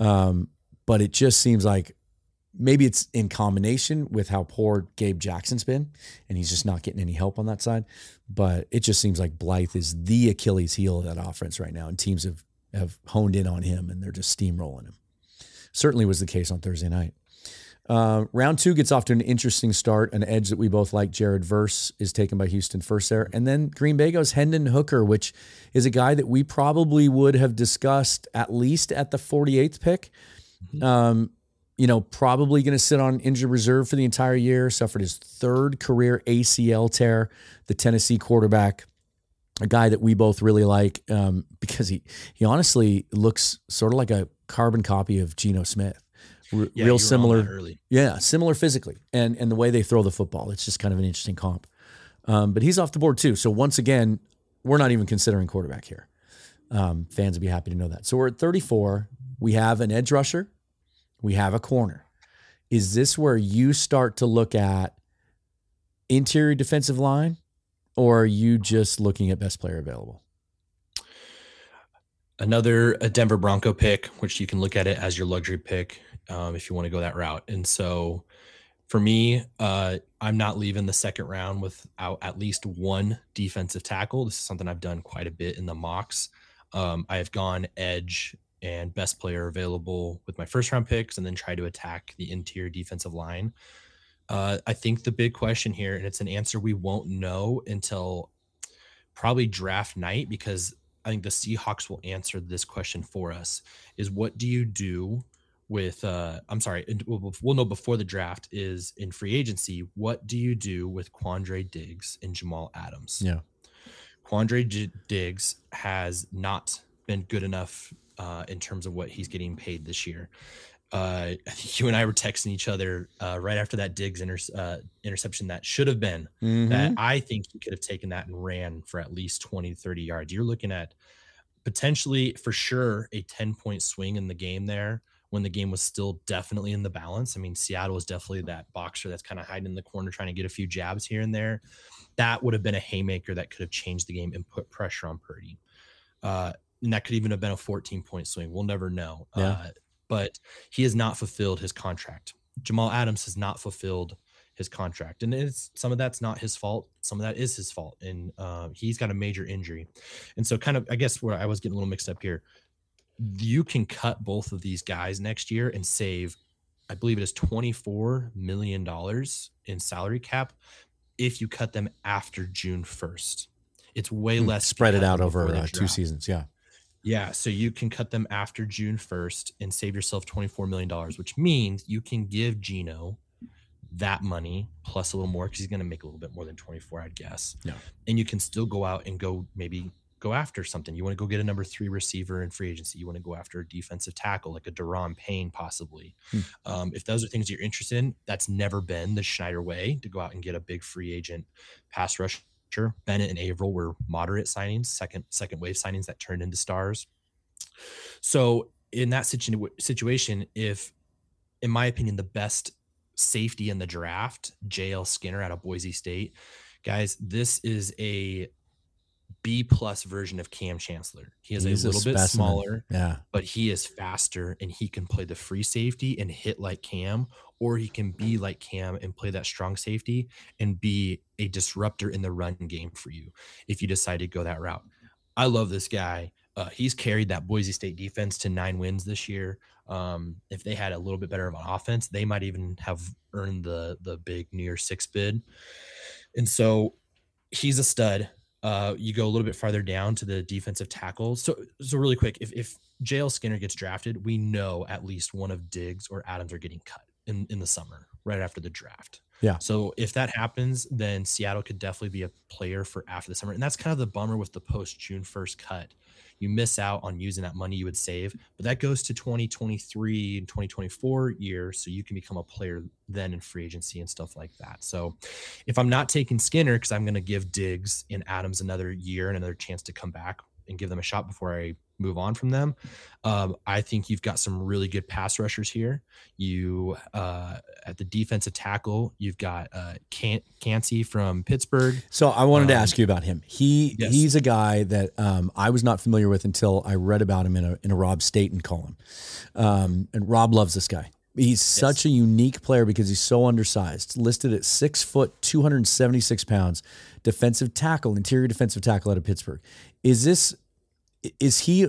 Um, but it just seems like maybe it's in combination with how poor Gabe Jackson's been, and he's just not getting any help on that side. But it just seems like Blythe is the Achilles heel of that offense right now, and teams have have honed in on him and they're just steamrolling him. Certainly was the case on Thursday night. Uh, round two gets off to an interesting start. An edge that we both like, Jared Verse, is taken by Houston first there. And then Green Bay goes Hendon Hooker, which is a guy that we probably would have discussed at least at the 48th pick. Um, you know, probably going to sit on injured reserve for the entire year. Suffered his third career ACL tear. The Tennessee quarterback, a guy that we both really like um, because he he honestly looks sort of like a carbon copy of Geno Smith. R- Yeah, real similar, early. yeah, similar physically, and and the way they throw the football. It's just kind of an interesting comp. Um, but he's off the board too. So once again, we're not even considering quarterback here. Um, fans would be happy to know that. So we're at 34. We have an edge rusher. We have a corner. Is this where you start to look at interior defensive line, or are you just looking at best player available? Another a Denver Bronco pick, which you can look at it as your luxury pick um, if you want to go that route. And so for me, uh, I'm not leaving the second round without at least one defensive tackle. This is something I've done quite a bit in the mocks. Um, I have gone edge and best player available with my first round picks and then try to attack the interior defensive line. Uh, I think the big question here, and it's an answer we won't know until probably draft night because I think the Seahawks will answer this question for us is what do you do with uh I'm sorry, we'll know before the draft is in free agency, what do you do with Quandre Diggs and Jamal Adams? Yeah. Quandre J- Diggs has not been good enough uh, in terms of what he's getting paid this year. Uh, I think you and I were texting each other uh, right after that Diggs inter- uh, interception that should have been that I think he could have taken that and ran for at least 20, 30 yards. You're looking at potentially for sure a 10 point swing in the game there when the game was still definitely in the balance. I mean, Seattle was definitely that boxer that's kind of hiding in the corner trying to get a few jabs here and there. That would have been a haymaker that could have changed the game and put pressure on Purdy. Uh, and that could even have been a 14 point swing. We'll never know. Yeah. But he has not fulfilled his contract. Jamal Adams has not fulfilled his contract, and it's some of that's not his fault. Some of that is his fault, and uh, he's got a major injury. And so, kind of, I guess where I was getting a little mixed up here, you can cut both of these guys next year and save, I believe it is twenty four million dollars in salary cap if you cut them after June first. It's way less spread it out over uh, two seasons. Yeah. Yeah, so you can cut them after June 1st and save yourself $24 million, which means you can give Geno that money plus a little more because he's going to make a little bit more than 24, I'd guess. Yeah. And you can still go out and go maybe go after something. You want to go get a number three receiver in free agency. You want to go after a defensive tackle like a Daron Payne, possibly. Hmm. Um, if those are things you're interested in, that's never been the Schneider way to go out and get a big free agent pass Bennett and Avril were moderate signings, second second wave signings that turned into stars. So in that situ- situation, if in my opinion the best safety in the draft, JL Skinner out of Boise State, guys, this is a B plus version of Kam Chancellor. He is He's a little a bit smaller, yeah, but he is faster and he can play the free safety and hit like Kam, or he can be like Kam and play that strong safety and be a disruptor in the run game for you if you decide to go that route. I love this guy. Uh, he's carried that Boise State defense to nine wins this year. Um, if they had a little bit better of an offense, they might even have earned the the big New Year Six bid. And so he's a stud. Uh, you go a little bit farther down to the defensive tackles. So, so really quick, if if JL Skinner gets drafted, we know at least one of Diggs or Adams are getting cut in in the summer, right after the draft. Yeah. So if that happens, then Seattle could definitely be a player for after the summer, and that's kind of the bummer with the post June first cut you miss out on using that money you would save. But that goes to 2023 and 2024 years. So you can become a player then in free agency and stuff like that. So if I'm not taking Skinner, because I'm going to give Diggs and Adams another year and another chance to come back and give them a shot before I move on from them. Um, I think you've got some really good pass rushers here. You uh, at the defensive tackle, you've got uh, Can- Kancey from Pittsburgh. So I wanted um, to ask you about him. He yes. he's a guy that um, I was not familiar with until I read about him in a in a Rob Staton column. Um, and Rob loves this guy. He's such a unique player because he's so undersized. Listed at six foot, 276 pounds, defensive tackle, interior defensive tackle out of Pittsburgh. Is this is he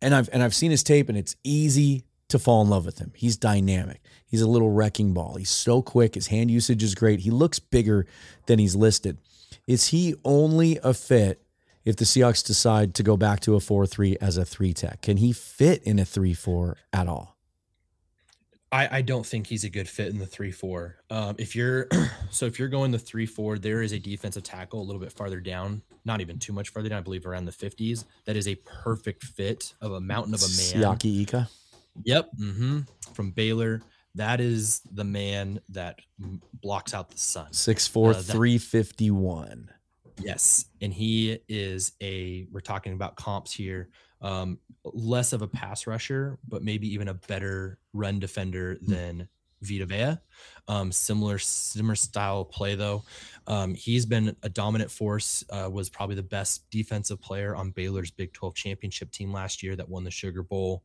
and I've and I've seen his tape and it's easy to fall in love with him. He's dynamic. He's a little wrecking ball. He's so quick. His hand usage is great. He looks bigger than he's listed. Is he only a fit if the Seahawks decide to go back to a 4-3 as a 3 tech? Can he fit in a 3-4 at all? I, I don't think he's a good fit in the three four. Um, if you're so if you're going the three four, there is a defensive tackle a little bit farther down, not even too much farther down, I believe around the fifties. That is a perfect fit of a mountain of a man. Siaki Ika. Yep. Mm-hmm. From Baylor. That is the man that blocks out the sun. Six four uh, three fifty one. Yes, and he is a. We're talking about comps here. Um, less of a pass rusher, but maybe even a better run defender hmm. than Vita Vea. Um, similar similar style play though. Um, he's been a dominant force. Uh, was probably the best defensive player on Baylor's Big 12 championship team last year that won the Sugar Bowl.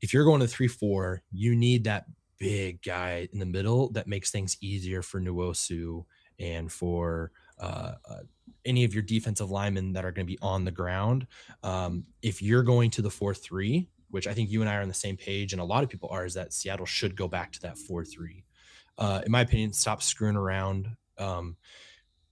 If you're going to three four, you need that big guy in the middle that makes things easier for Nwosu and for uh, uh, any of your defensive linemen that are going to be on the ground. Um, if you're going to the 4 3, which I think you and I are on the same page, and a lot of people are, is that Seattle should go back to that 4 3. Uh, in my opinion, stop screwing around um,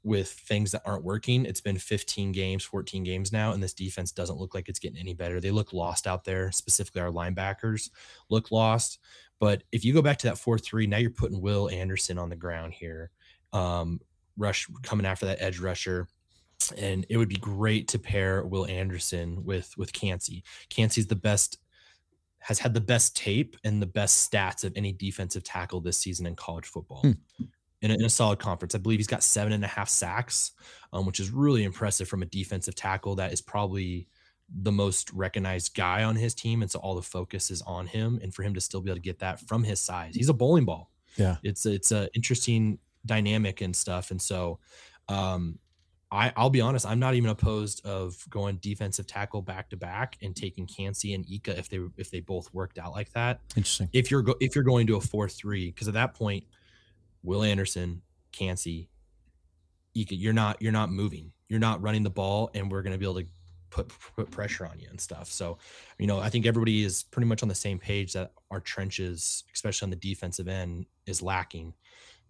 with things that aren't working. It's been 15 games, 14 games now, and this defense doesn't look like it's getting any better. They look lost out there, specifically our linebackers look lost. But if you go back to that 4 3, now you're putting Will Anderson on the ground here. Um, rush coming after that edge rusher. And it would be great to pair Will Anderson with with Kancey. Kancey's the best, has had the best tape and the best stats of any defensive tackle this season in college football. Hmm. In, a, in, a, solid conference, I believe he's got seven and a half sacks, um, which is really impressive from a defensive tackle that is probably the most recognized guy on his team, and so all the focus is on him. And for him to still be able to get that from his size, he's a bowling ball. Yeah, it's it's a interesting dynamic and stuff. And so, um, I, I'll be honest, I'm not even opposed of going defensive tackle back to back and taking Kancey and Ika if they if they both worked out like that. Interesting. If you're go, if you're going to a four three, because at that point, Will Anderson, Kancey, Ika, you're not you're not moving, you're not running the ball, and we're going to be able to put put pressure on you and stuff. So, you know, I think everybody is pretty much on the same page that our trenches, especially on the defensive end, is lacking.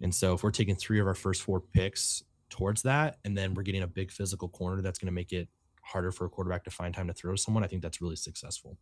And so if we're taking three of our first four picks towards that, and then we're getting a big physical corner that's going to make it harder for a quarterback to find time to throw to someone, I think that's really successful.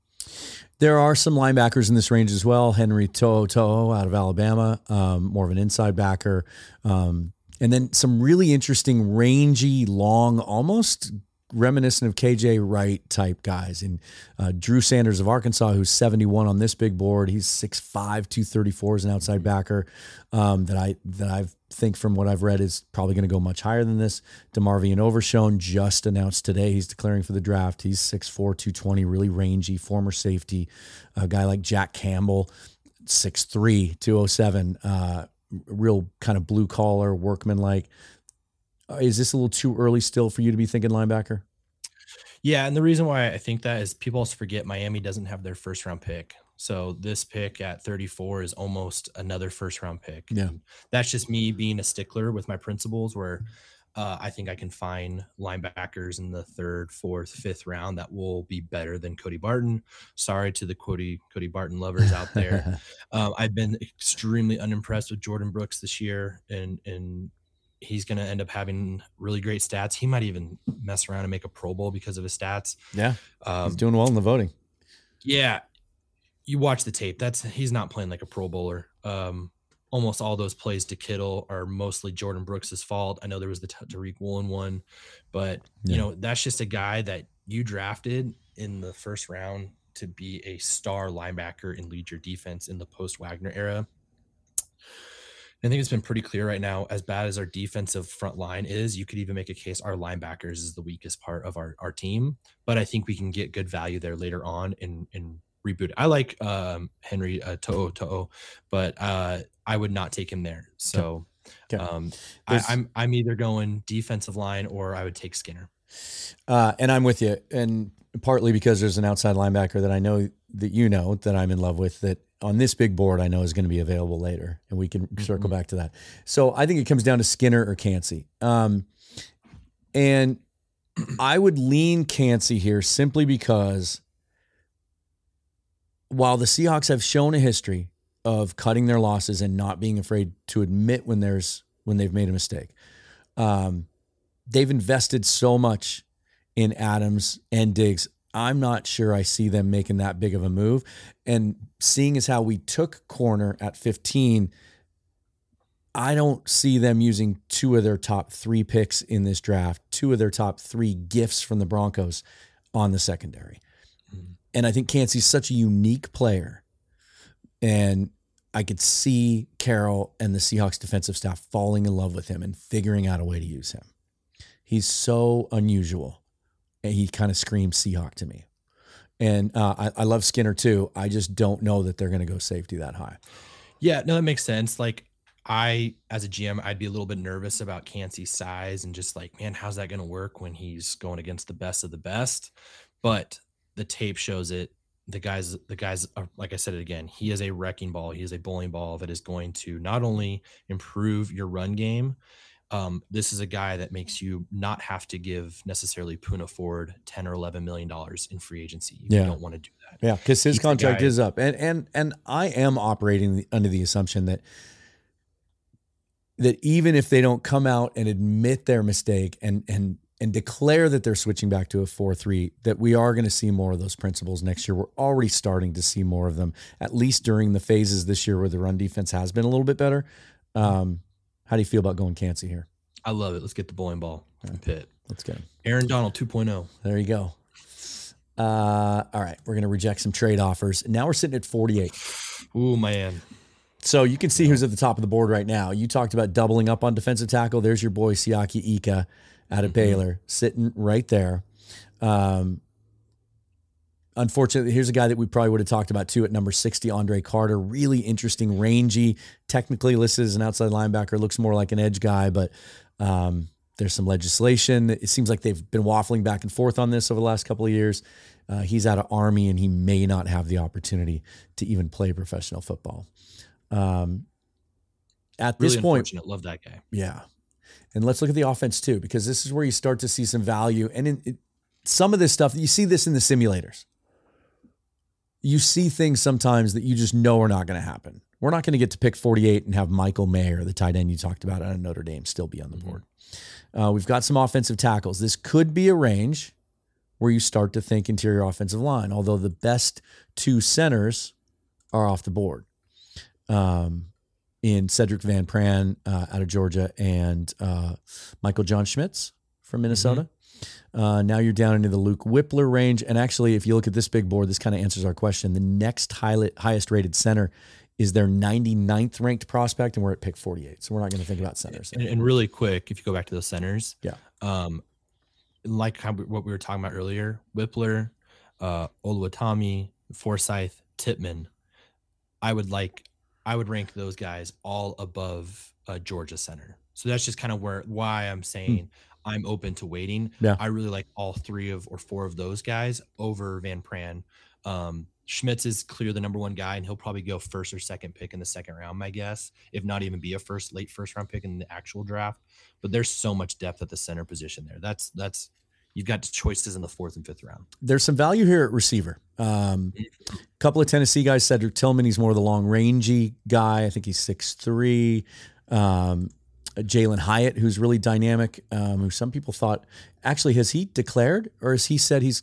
There are some linebackers in this range as well. Henry To'oTo'o out of Alabama, um, more of an inside backer. Um, and then some really interesting, rangy, long, almost reminiscent of KJ Wright type guys. And uh, Drew Sanders of Arkansas, who's 71 on this big board. He's 6'5", 234 as an outside backer. Um, that I that I think from what I've read is probably going to go much higher than this. DeMarvion Overshown just announced today he's declaring for the draft. He's 6'4", 220, really rangy, former safety. A guy like Jack Campbell, 6'3", 207, uh, real kind of blue collar workman like. Uh, is this a little too early still for you to be thinking linebacker? Yeah, and the reason why I think that is people also forget Miami doesn't have their first round pick. So this pick at 34 is almost another first round pick. Yeah. And that's just me being a stickler with my principles where uh, I think I can find linebackers in the third, fourth, fifth round that will be better than Cody Barton. Sorry to the Cody Cody Barton lovers out there. um, I've been extremely unimpressed with Jordyn Brooks this year, and and he's going to end up having really great stats. He might even mess around and make a Pro Bowl because of his stats. Yeah, Um, he's doing well in the voting. yeah, you watch the tape. That's he's not playing like a Pro Bowler. Um, almost all those plays to Kittle are mostly Jordyn Brooks' fault. I know there was the Tariq Woolen one, but Yeah. you know that's just a guy that you drafted in the first round to be a star linebacker and lead your defense in the post Wagner era. I think it's been pretty clear right now, as bad as our defensive front line is, you could even make a case our linebackers is the weakest part of our, our team. But I think we can get good value there later on in in reboot. I like um, Henry uh, To'o To'o, but uh, I would not take him there. So Okay. um, I, There's- I'm I'm either going defensive line or I would take Skinner. Uh, and I'm with you, and partly because there's an outside linebacker that I know that you know that I'm in love with that on this big board I know is going to be available later, and we can circle Mhm. back to that. So I think it comes down to Skinner or Kancey, um, and I would lean Kancey here simply because while the Seahawks have shown a history of cutting their losses and not being afraid to admit when there's when they've made a mistake. Um, they've invested so much in Adams and Diggs. I'm not sure I see them making that big of a move. And seeing as how we took corner at 15, I don't see them using two of their top three picks in this draft, two of their top three gifts from the Broncos on the secondary. Mhm. And I think Kancey's such a unique player. And I could see Carroll and the Seahawks defensive staff falling in love with him and figuring out a way to use him. He's so unusual. And he kind of screams Seahawk to me. And uh, I, I love Skinner too. I just don't know that they're going to go safety that high. Yeah, no, that makes sense. Like I, as a GM, I'd be a little bit nervous about Kancey's size and just like, man, how's that going to work when he's going against the best of the best? But the tape shows it. The guys, the guys, are, like I said it again, he is a wrecking ball. He is a bowling ball that is going to not only improve your run game. Um, this is a guy that makes you not have to give necessarily Poona Ford ten or eleven million dollars in free agency. You Yeah. don't want to do that. Yeah, because his He's contract is up, and and and I am operating under the assumption that that even if they don't come out and admit their mistake and and and declare that they're switching back to a four three, that we are going to see more of those principles next year. We're already starting to see more of them, at least during the phases this year where the run defense has been a little bit better. Um, how do you feel about going Kancey here? I love it. Let's get the bowling ball from Pitt. Let's go. Aaron Donald oh. 2.0. There you go. Uh, all right, we're going to reject some trade offers. Now we're sitting at 48. Ooh, man. So you can see who's at the top of the board right now. You talked about doubling up on defensive tackle. There's your boy Siaki Ika out of Mhm. Baylor, sitting right there. Um, unfortunately, here's a guy that we probably would have talked about too at number 60, Andre Carter. Really interesting, rangy, technically listed as an outside linebacker. Looks more like an edge guy, but um, there's some legislation. It seems like they've been waffling back and forth on this over the last couple of years. Uh, he's out of Army and he may not have the opportunity to even play professional football. Um, at Really this point. Love that guy. yeah. And let's look at the offense too, because this is where you start to see some value. And in, it, some of this stuff, you see this in the simulators. You see things sometimes that you just know are not going to happen. We're not going to get to pick 48 and have Michael Mayer, the tight end you talked about out of Notre Dame, still be on the Mhm. board. Uh, we've got some offensive tackles. This could be a range where you start to think interior offensive line, although the best two centers are off the board. Um, in Cedric Van Pran uh, out of Georgia and uh, Michael John Schmitz from Minnesota. Mm-hmm. Uh, now you're down into the Luke Wypler range. And actually, if you look at this big board, this kind of answers our question. The next highest rated center is their 99th ranked prospect, and we're at pick 48. So we're not going to think about centers. And, and, really quick, if you go back to those centers, yeah, um, like how, what we were talking about earlier, Wypler, uh, Oluwatimi, Forsyth, Tippmann, I would like, I would rank those guys all above uh, Georgia center. So that's just kind of where why I'm hmm. saying hmm. I'm open to waiting. Yeah. I really like all three of or four of those guys over Van Pran. Um, Schmitz is clear the number one guy, and he'll probably go first or second pick in the second round, my guess, if not even be a first late first round pick in the actual draft. But there's so much depth at the center position there. That's that's you've got choices in the fourth and fifth round. There's some value here at receiver. A um, mm-hmm. couple of Tennessee guys, Cedric Tillman, he's more of the long rangey guy. I think he's six three. Um, Jalin Hyatt, who's really dynamic, um, who some people thought actually has he declared or has he said he's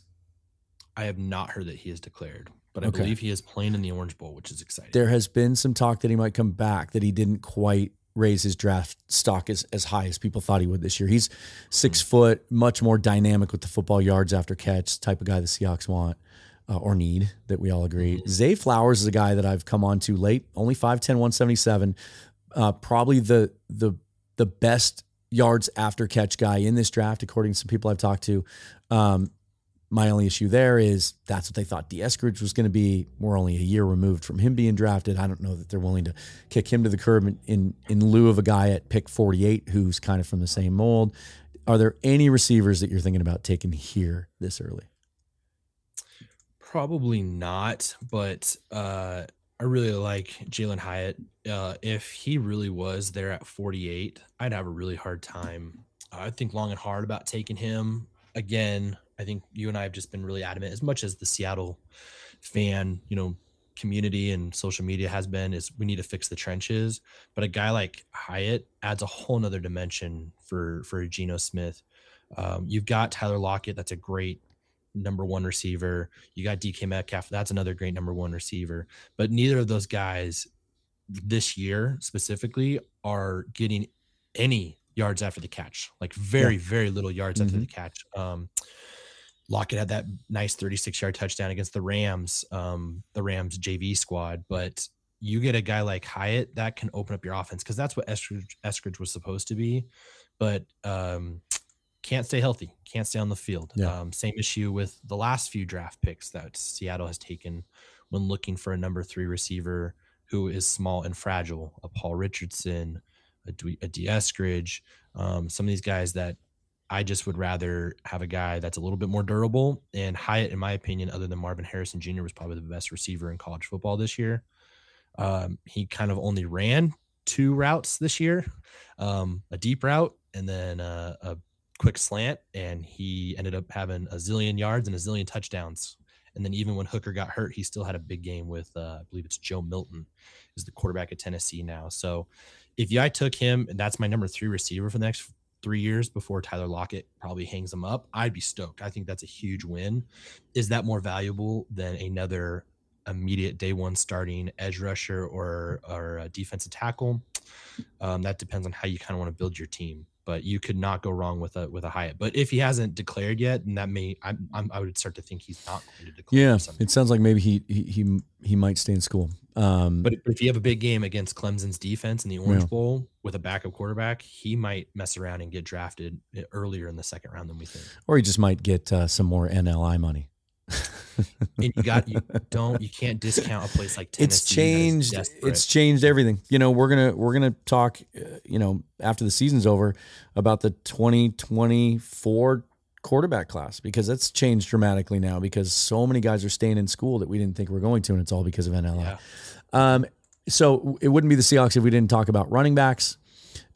I have not heard that he has declared but I okay. believe he is playing in the Orange Bowl, which is exciting. There has been some talk that he might come back, that he didn't quite raise his draft stock as, as high as people thought he would this year. He's 6 mm-hmm. foot, much more dynamic with the football yards after catch, type of guy the Seahawks want. Uh, or need that we all agree. Mm-hmm. Zay Flowers is a guy that I've come on to late, only 5'10, 177. Uh, probably the the the best yards after catch guy in this draft, according to some people I've talked to. Um, my only issue there is that's what they thought Dee Eskridge was going to be. We're only a year removed from him being drafted. I don't know that they're willing to kick him to the curb in, in, in lieu of a guy at pick 48 who's kind of from the same mold. Are there any receivers that you're thinking about taking here this early? Probably not, but uh, I really like Jalin Hyatt. Uh, if he really was there at 48, I'd have a really hard time. I think long and hard about taking him again I think you and I have just been really adamant, as much as the Seattle fan, you know, community and social media has been, is we need to fix the trenches. But a guy like Hyatt adds a whole nother dimension for for Geno Smith. Um, you've got Tyler Lockett, that's a great number one receiver. You got DK Metcalf, that's another great number one receiver. But neither of those guys this year specifically are getting any yards after the catch, like very, yeah. very little yards mm-hmm. after the catch. Um, Lockett had that nice 36 yard touchdown against the Rams, um, the Rams JV squad. But you get a guy like Hyatt that can open up your offense because that's what Eskridge, Eskridge, was supposed to be, but um, can't stay healthy, can't stay on the field. Yeah. Um, same issue with the last few draft picks that Seattle has taken when looking for a number three receiver who is small and fragile, a Paul Richardson, a, D- a Eskridge, um, some of these guys that I just would rather have a guy that's a little bit more durable. And Hyatt, in my opinion, other than Marvin Harrison Jr., was probably the best receiver in college football this year. Um, he kind of only ran two routes this year um, a deep route and then a, a quick slant. And he ended up having a zillion yards and a zillion touchdowns. And then even when Hooker got hurt, he still had a big game with, uh, I believe it's Joe Milton, is the quarterback at Tennessee now. So if I took him, and that's my number three receiver for the next three years before Tyler Lockett probably hangs him up, I'd be stoked. I think that's a huge win. Is that more valuable than another immediate day one starting edge rusher or or defensive tackle? Um, that depends on how you kind of want to build your team. But you could not go wrong with a with a Hyatt. But if he hasn't declared yet, and that may I, I would start to think he's not going to declare. Yeah, it sounds like maybe he he he, he might stay in school. Um, but if you have a big game against Clemson's defense in the Orange yeah. Bowl with a backup quarterback, he might mess around and get drafted earlier in the second round than we think. Or he just might get uh, some more NLI money. And you got you don't you can't discount a place like Tennessee. It's changed. It's changed everything. You know, we're gonna we're gonna talk. Uh, you know, after the season's over, about the 2024 quarterback class because that's changed dramatically now because so many guys are staying in school that we didn't think we are going to, and it's all because of NLI. Yeah. Um, so it wouldn't be the Seahawks if we didn't talk about running backs.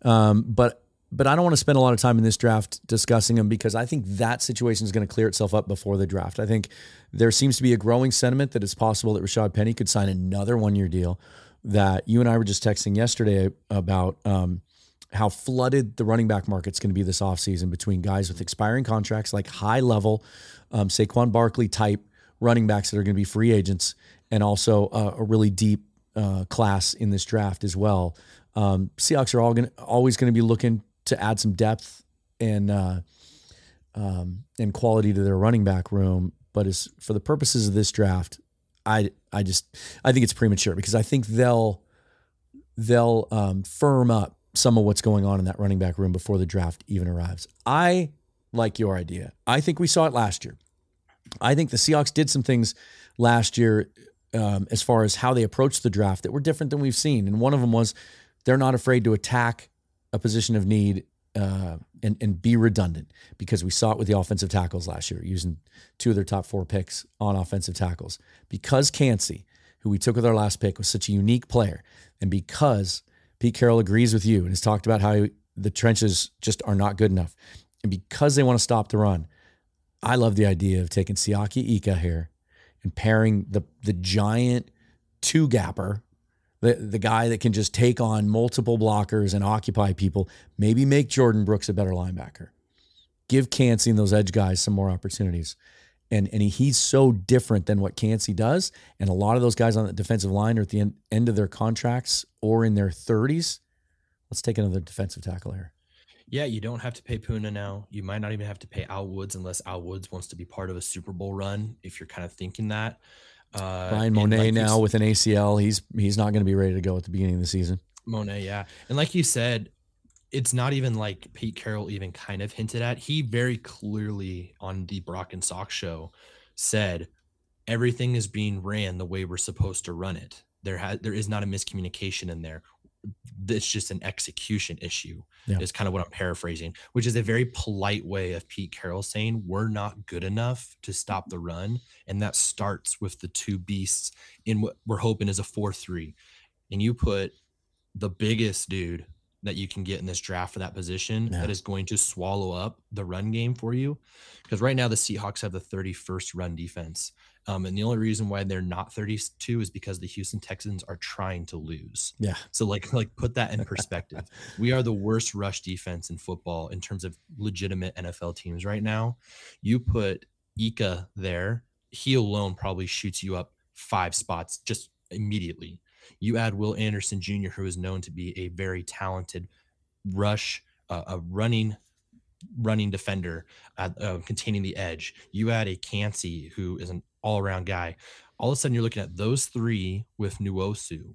Um, but but I don't want to spend a lot of time in this draft discussing them because I think that situation is going to clear itself up before the draft. I think there seems to be a growing sentiment that it's possible that Rashad Penny could sign another one year deal. That you and I were just texting yesterday about um, how flooded the running back market's going to be this offseason between guys with expiring contracts, like high level, um, Saquon Barkley type running backs that are going to be free agents, and also uh, a really deep uh, class in this draft as well. Um, Seahawks are all going always going to be looking to add some depth and uh, um, and quality to their running back room. But as for the purposes of this draft, I I just I think it's premature because I think they'll they'll um, firm up some of what's going on in that running back room before the draft even arrives. I like your idea. I think we saw it last year. I think the Seahawks did some things last year um, as far as how they approached the draft that were different than we've seen. And one of them was they're not afraid to attack a position of need uh, and, and be redundant because we saw it with the offensive tackles last year, using two of their top four picks on offensive tackles. Because Kancey, who we took with our last pick, was such a unique player, and because Pete Carroll agrees with you and has talked about how the trenches just are not good enough, and because they want to stop the run, I love the idea of taking Siaki Ika here and pairing the the giant two gapper, the the guy that can just take on multiple blockers and occupy people, maybe make Jordyn Brooks a better linebacker. Give Kancey and those edge guys some more opportunities. And, and he, he's so different than what Kancey does. And a lot of those guys on the defensive line are at the end, end of their contracts or in their 30s. Let's take another defensive tackle here. Yeah, you don't have to pay Poona now. You might not even have to pay Al Woods unless Al Woods wants to be part of a Super Bowl run. If you're kind of thinking that, uh, Bryan Mone like now with an ACL, he's he's not going to be ready to go at the beginning of the season. Mone, yeah, and like you said, it's not even like Pete Carroll even kind of hinted at. He very clearly on the Brock and Salk show said everything is being ran the way we're supposed to run it. There has there is not a miscommunication in there it's just an execution issue yeah. is kind of what i'm paraphrasing which is a very polite way of pete carroll saying we're not good enough to stop the run and that starts with the two beasts in what we're hoping is a 4-3 and you put the biggest dude that you can get in this draft for that position yeah. that is going to swallow up the run game for you because right now the seahawks have the 31st run defense um, and the only reason why they're not 32 is because the Houston Texans are trying to lose. Yeah. So like like put that in perspective. we are the worst rush defense in football in terms of legitimate NFL teams right now. You put Ika there, he alone probably shoots you up five spots just immediately. You add Will Anderson Jr., who is known to be a very talented rush, uh, a running running defender uh, uh, containing the edge. You add a Kancey, who is an all around guy. All of a sudden, you're looking at those three with Nwosu.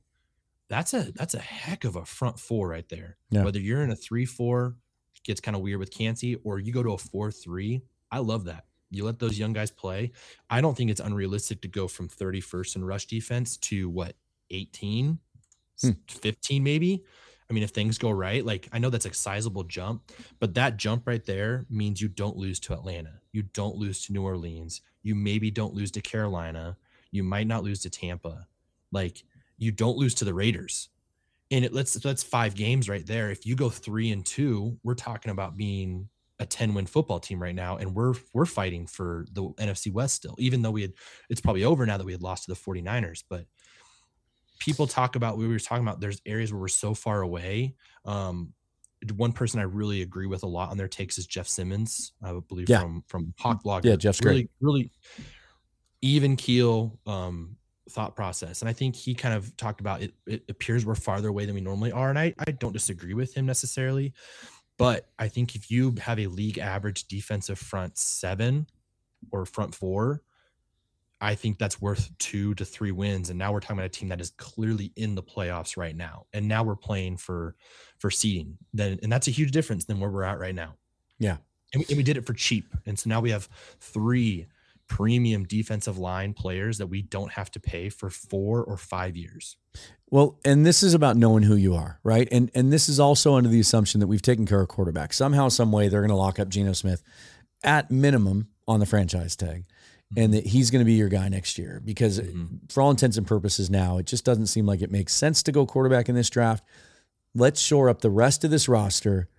That's a that's a heck of a front four right there. Yeah. Whether you're in a three four, gets kind of weird with Kancey, or you go to a four three. I love that. You let those young guys play. I don't think it's unrealistic to go from 31st in rush defense to what 18, hmm. 15 maybe. I mean, if things go right, like I know that's a sizable jump, but that jump right there means you don't lose to Atlanta. You don't lose to New Orleans. You maybe don't lose to Carolina. You might not lose to Tampa. Like you don't lose to the Raiders. And it let's that's five games right there. If you go three and two, we're talking about being a 10 win football team right now and we're we're fighting for the NFC West still even though we had it's probably over now that we had lost to the 49ers but people talk about we were talking about there's areas where we're so far away um one person I really agree with a lot on their takes is Jeff Simmons, I believe yeah. from from Hawk Blog. Yeah, Jeff's really, great. Really even keel um, thought process, and I think he kind of talked about it. It appears we're farther away than we normally are, and I I don't disagree with him necessarily, but I think if you have a league average defensive front seven or front four, I think that's worth two to three wins. And now we're talking about a team that is clearly in the playoffs right now. And now we're playing for for seeding. Then and that's a huge difference than where we're at right now. Yeah. And we, and we did it for cheap. And so now we have three premium defensive line players that we don't have to pay for four or five years. Well, and this is about knowing who you are, right? And and this is also under the assumption that we've taken care of quarterback. Somehow, some way, they're going to lock up Geno Smith at minimum on the franchise tag and that he's going to be your guy next year because mm-hmm. for all intents and purposes now it just doesn't seem like it makes sense to go quarterback in this draft let's shore up the rest of this roster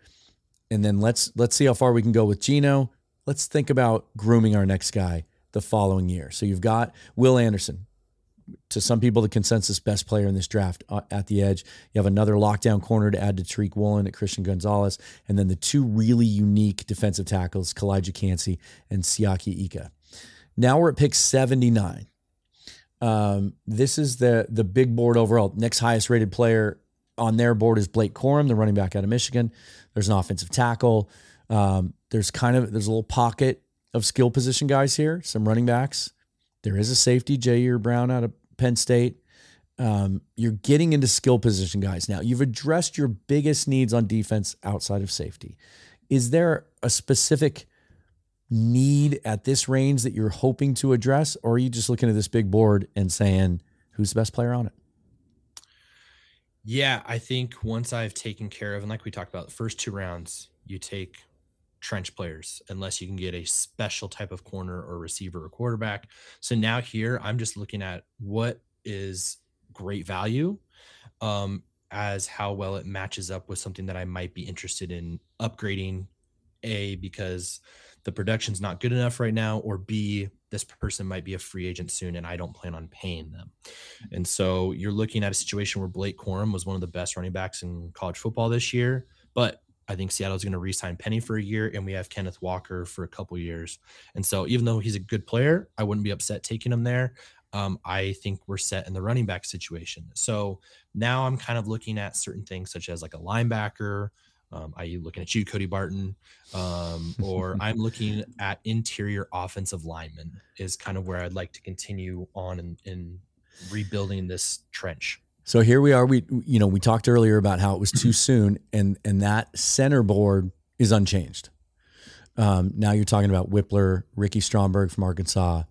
and then let's let's see how far we can go with Geno let's think about grooming our next guy the following year so you've got Will Anderson to some people the consensus best player in this draft uh, at the edge. You have another lockdown corner to add to Tariq Woolen at Christian Gonzalez, and then the two really unique defensive tackles, Calijah Kancey and Siaki Ika. Now we're at pick 79. Um, this is the the big board overall. Next highest rated player on their board is Blake Corum, the running back out of Michigan. There's an offensive tackle. Um, there's kind of there's a little pocket of skill position guys here. Some running backs. There is a safety, Ji'Ayir Brown out of Penn State. Um, you're getting into skill position guys now. You've addressed your biggest needs on defense outside of safety. Is there a specific need at this range that you're hoping to address, or are you just looking at this big board and saying who's the best player on it? Yeah, I think once I've taken care of, and like we talked about, the first two rounds, you take trench players unless you can get a special type of corner or receiver or quarterback. So now here, I'm just looking at what is great value um, as how well it matches up with something that I might be interested in upgrading. A, because the production's not good enough right now, or B, this person might be a free agent soon and I don't plan on paying them. And so you're looking at a situation where Blake Corum was one of the best running backs in college football this year, but I think Seattle's going to re-sign Penny for a year, and we have Kenneth Walker for a couple years. And so, even though he's a good player, I wouldn't be upset taking him there. Um, I think we're set in the running back situation. So now I'm kind of looking at certain things such as like a linebacker, um, i.e., looking at you, Cody Barton, um, or I'm looking at interior offensive linemen is kind of where I'd like to continue on in, in rebuilding this trench. So here we are. We you know we talked earlier about how it was too soon, and and that center board is unchanged. Um, now you're talking about Wypler, Ricky Stromberg from Arkansas,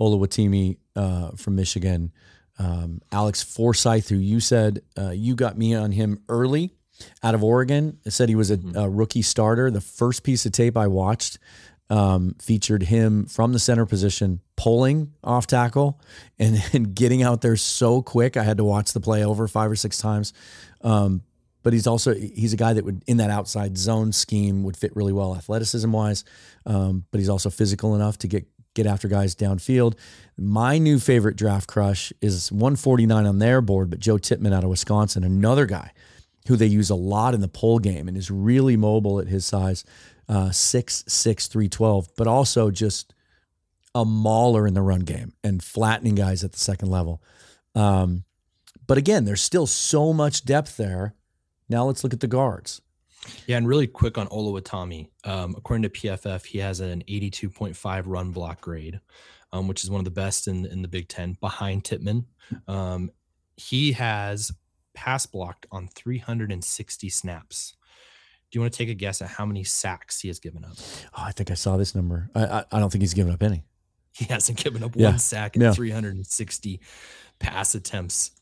Oluwatimi uh, from Michigan, um, Alex Forsyth, who you said uh, you got me on him early out of Oregon. It said he was a, mm-hmm. a, rookie starter. The first piece of tape I watched um, featured him from the center position pulling off tackle and, and getting out there so quick. I had to watch the play over five or six times. Um, but he's also he's a guy that would in that outside zone scheme would fit really well athleticism wise. Um, but he's also physical enough to get get after guys downfield. My new favorite draft crush is 149 on their board, but Joe Tippmann out of Wisconsin, another guy who they use a lot in the pull game and is really mobile at his size, uh, 6'6, 312, but also just a mauler in the run game and flattening guys at the second level. Um, but again, there's still so much depth there. Now let's look at the guards. Yeah, and really quick on Oluwatimi. Um, according to PFF, he has an 82.5 run block grade, um, which is one of the best in, in the Big Ten behind Tippmann. Um, he has pass blocked on 360 snaps. Do you want to take a guess at how many sacks he has given up? Oh, I think I saw this number. I, I, I don't think he's given up any. He hasn't given up yeah. one sack in yeah. 360 pass attempts.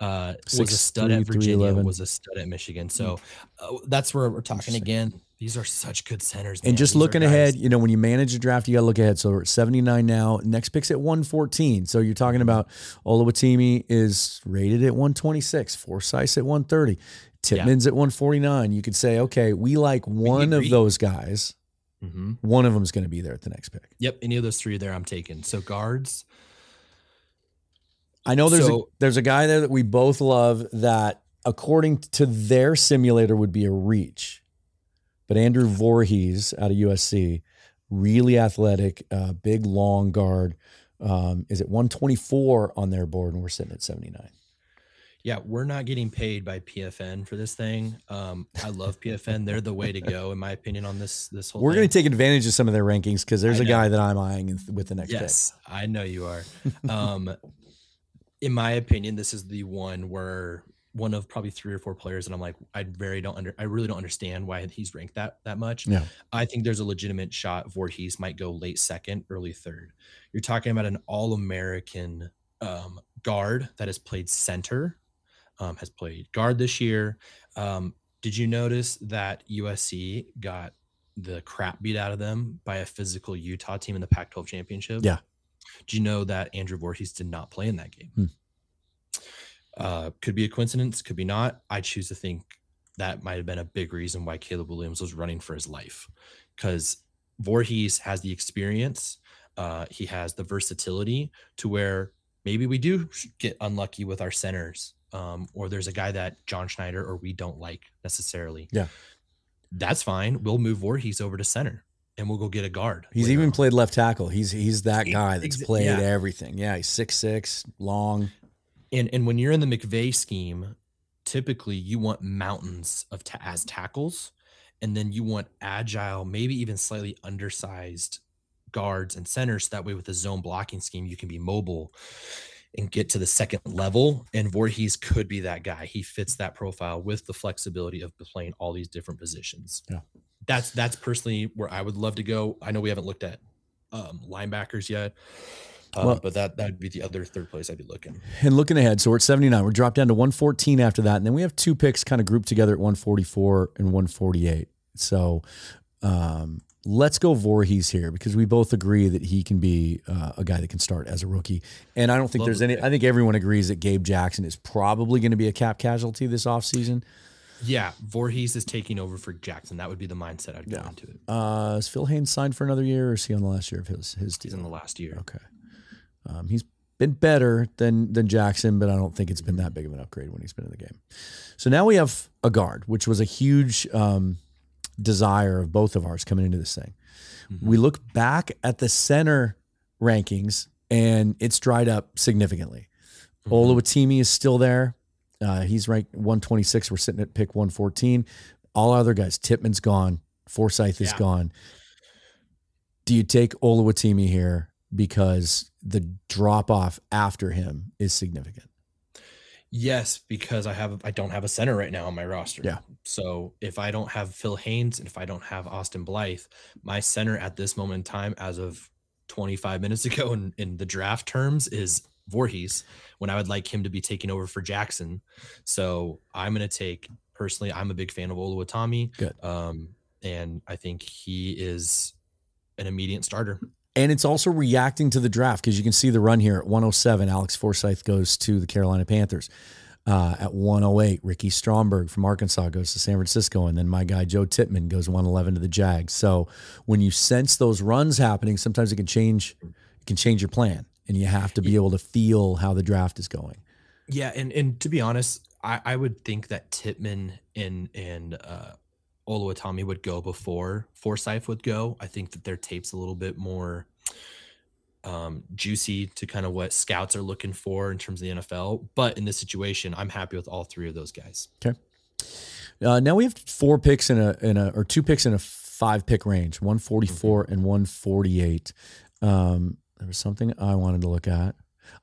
Uh, was a stud three, at Virginia, was a stud at Michigan. So uh, that's where we're talking again. These are such good centers. Man. And just These looking ahead, you know, when you manage a draft, you got to look ahead. So we're at 79 now. Next pick's at 114. So you're talking about Oluwatimi is rated at 126, Forsyth at 130, Tippmann's yeah. at 149. You could say, okay, we like one of those guys. Mm-hmm. One of them is going to be there at the next pick. Yep, any of those three there, I'm taking. So guards. I know there's so, a, there's a guy there that we both love that, according to their simulator, would be a reach. But Andrew Voorhees out of USC, really athletic, uh, big long guard, um, is at 124 on their board, and we're sitting at 79. Yeah, we're not getting paid by PFN for this thing. Um, I love PFN; they're the way to go, in my opinion, on this this whole. We're going to take advantage of some of their rankings because there's a guy that I'm eyeing with the next. Day. Yes, pick. I know you are. Um, in my opinion, this is the one where one of probably three or four players and I'm like I very don't under I really don't understand why he's ranked that that much. Yeah. I think there's a legitimate shot Voorhees might go late second, early third. You're talking about an all-American um, guard that has played center, um, has played guard this year. Um, did you notice that USC got the crap beat out of them by a physical Utah team in the Pac-12 championship? Yeah. Do you know that Andrew Voorhees did not play in that game? Hmm. Uh, could be a coincidence, could be not. I choose to think that might have been a big reason why Caleb Williams was running for his life because Voorhees has the experience, uh, he has the versatility to where maybe we do get unlucky with our centers, um, or there's a guy that John Schneider or we don't like necessarily. Yeah. That's fine. We'll move Voorhees over to center and we'll go get a guard. He's even played left tackle. He's he's that guy that's played yeah. everything. Yeah, he's six six, long. And and when you're in the McVay scheme, typically you want mountains of ta- as tackles, and then you want agile, maybe even slightly undersized guards and centers. That way, with the zone blocking scheme, you can be mobile and get to the second level. And Voorhees could be that guy. He fits that profile with the flexibility of playing all these different positions. Yeah. That's that's personally where I would love to go. I know we haven't looked at um, linebackers yet. Uh, Well- but that that'd be the other third place I'd be looking. And looking ahead, so we're at 79. We're dropped down to 114 after that. And then we have two picks kind of grouped together at 144 and 148. So um, let's go Voorhees here because we both agree that he can be uh, a guy that can start as a rookie. And I don't think Love there's any. I think everyone agrees that Gabe Jackson is probably going to be a cap casualty this offseason. Yeah, Voorhees is taking over for Jackson. That would be the mindset I'd go Yeah. into it. Uh, is Phil Haynes signed for another year or is he on the last year of his, his He's deal? in the last year. Okay. Um, he's been better than than Jackson, but I don't think it's been that big of an upgrade when he's been in the game. So now we have a guard, which was a huge um, desire of both of ours coming into this thing. Mhm. We look back at the center rankings, and it's dried up significantly. Mhm. Oluwatimi is still there. Uh, he's ranked 126. We're sitting at pick 114. All other guys, Tippmann's gone. Forsyth is Yeah. gone. Do you take Oluwatimi here because the drop off after him is significant? Yes, because I have I don't have a center right now on my roster. Yeah. So if I don't have Phil Haynes and if I don't have Austin Blythe, my center at this moment in time, as of 25 minutes ago in, in the draft terms, is Voorhees. When I would like him to be taking over for Jackson. So I'm gonna take personally, I'm a big fan of Oluwatimi. Good. Um, and I think he is an immediate starter. And it's also reacting to the draft because you can see the run here at 107. Alex Forsyth goes to the Carolina Panthers. Uh, at 108, Ricky Stromberg from Arkansas goes to San Francisco. And then my guy, Joe Tippmann, goes 111 to the Jags. So when you sense those runs happening, sometimes it can change, it can change your plan. And you have to be able to feel how the draft is going. Yeah, and and to be honest, I, I would think that Tippmann and and uh Oluwatimi would go before Forsyth would go. I think that their tape's a little bit more um juicy to kind of what scouts are looking for in terms of the NFL. But in this situation, I'm happy with all three of those guys. Okay. Uh, now we have four picks in a in a or two picks in a five pick range, one four and one forty eight. Um, there was something I wanted to look at.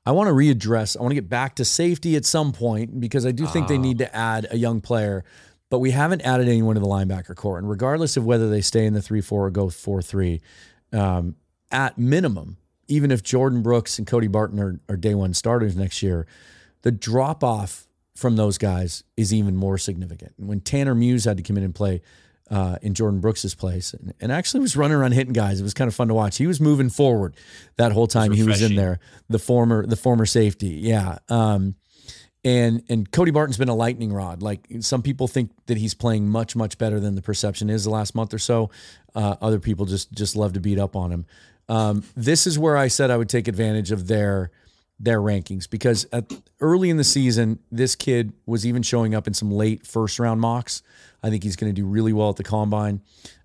I want to readdress. I want to get back to safety at some point because I do think they Ah. need to add a young player, but we haven't added anyone to the linebacker core. And regardless of whether they stay in the three four or go four three, um, at minimum, even if Jordyn Brooks and Cody Barton are, are day one starters next year, the drop off from those guys is even more significant. When Tanner Muse had to come in and play uh, in Jordyn Brooks's place, and, and actually was running around hitting guys, it was kind of fun to watch. He was moving forward that whole time he was in there. The former the former safety, yeah. Um, and and Cody Barton's been a lightning rod. Like some people think that he's playing much much better than the perception is the last month or so. Uh, other people just just love to beat up on him. Um, this is where I said I would take advantage of their their rankings because at, early in the season, this kid was even showing up in some late first round mocks. I think he's going to do really well at the combine.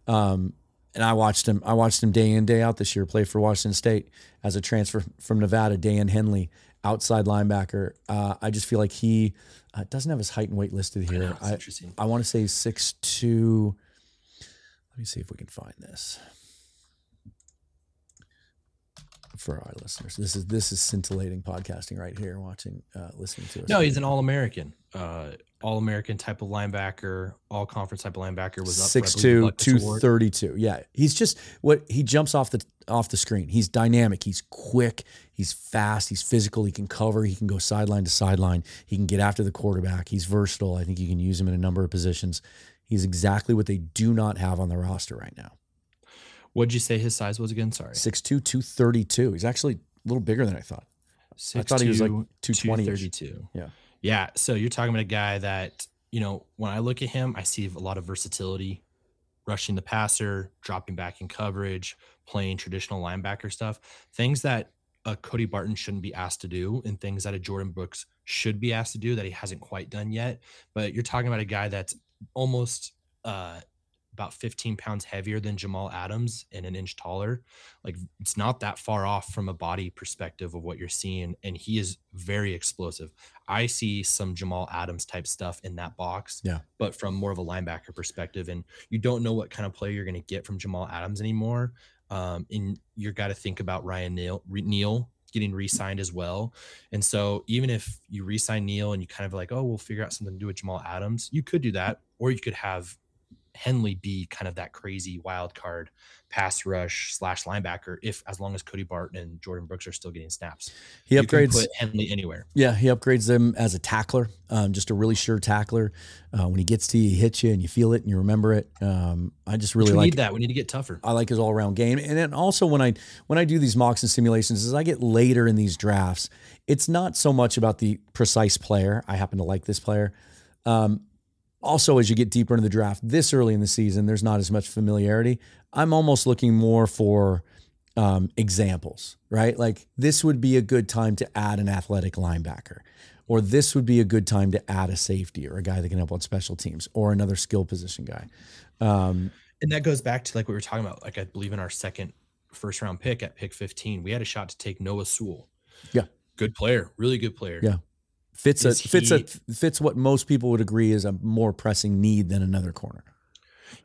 Um, and I watched him. I watched him day in day out this year play for Washington State as a transfer from Nevada. Daiyan Henley, outside linebacker. Uh, I just feel like he uh, doesn't have his height and weight listed I know, here. it's I. I want to say six two. Let me see if we can find this for our listeners. This is this is scintillating podcasting right here. Watching, uh, listening to us. No, he's an all American. Uh all American type of linebacker, all conference type of linebacker was up six two, two thirty two. Yeah, he's just what he jumps off the off the screen. He's dynamic. He's quick. He's fast. He's physical. He can cover. He can go sideline to sideline. He can get after the quarterback. He's versatile. I think you can use him in a number of positions. He's exactly what they do not have on the roster right now. What'd you say his size was again? Sorry. 6'2", 232. He's actually a little bigger than I thought. I thought he was like 220 232. Yeah. Yeah. So you're talking about a guy that, you know, when I look at him, I see a lot of versatility, rushing the passer, dropping back in coverage, playing traditional linebacker stuff, things that a Cody Barton shouldn't be asked to do and things that a Jordyn Brooks should be asked to do that he hasn't quite done yet. But you're talking about a guy that's almost uh, about 15 pounds heavier than Jamal Adams and an inch taller. Like it's not that far off from a body perspective of what you're seeing. And he is very explosive. I see some Jamal Adams type stuff in that box. Yeah. But from more of a linebacker perspective. And you don't know what kind of player you're going to get from Jamal Adams anymore. Um, and you got to think about Ryan Neal, Neal getting re-signed as well. And so even if you re-sign Neal and you kind of like, oh, we'll figure out something to do with Jamal Adams, you could do that, or you could have Henley be kind of that crazy wild card pass rush slash linebacker if as long as Cody Barton and Jordyn Brooks are still getting snaps. He upgrades Henley anywhere. Yeah, he upgrades them as a tackler, um, just a really sure tackler. Uh, when he gets to you, he hits you and you feel it and you remember it. Um, I just really we like need that. We need to get tougher. I like his all around game, and then also when I when I do these mocks and simulations, as I get later in these drafts, it's not so much about the precise player. I happen to like this player. Um, also, as you get deeper into the draft, this early in the season, there's not as much familiarity. I'm almost looking more for um, examples, right? Like this would be a good time to add an athletic linebacker, or this would be a good time to add a safety or a guy that can help on special teams, or another skill position guy. Um, and that goes back to like what we were talking about. Like I believe in our second first round pick at pick 15, we had a shot to take Noah Sewell. Yeah, good player, really good player. Yeah, fits a fits a fits what most people would agree is a more pressing need than another corner.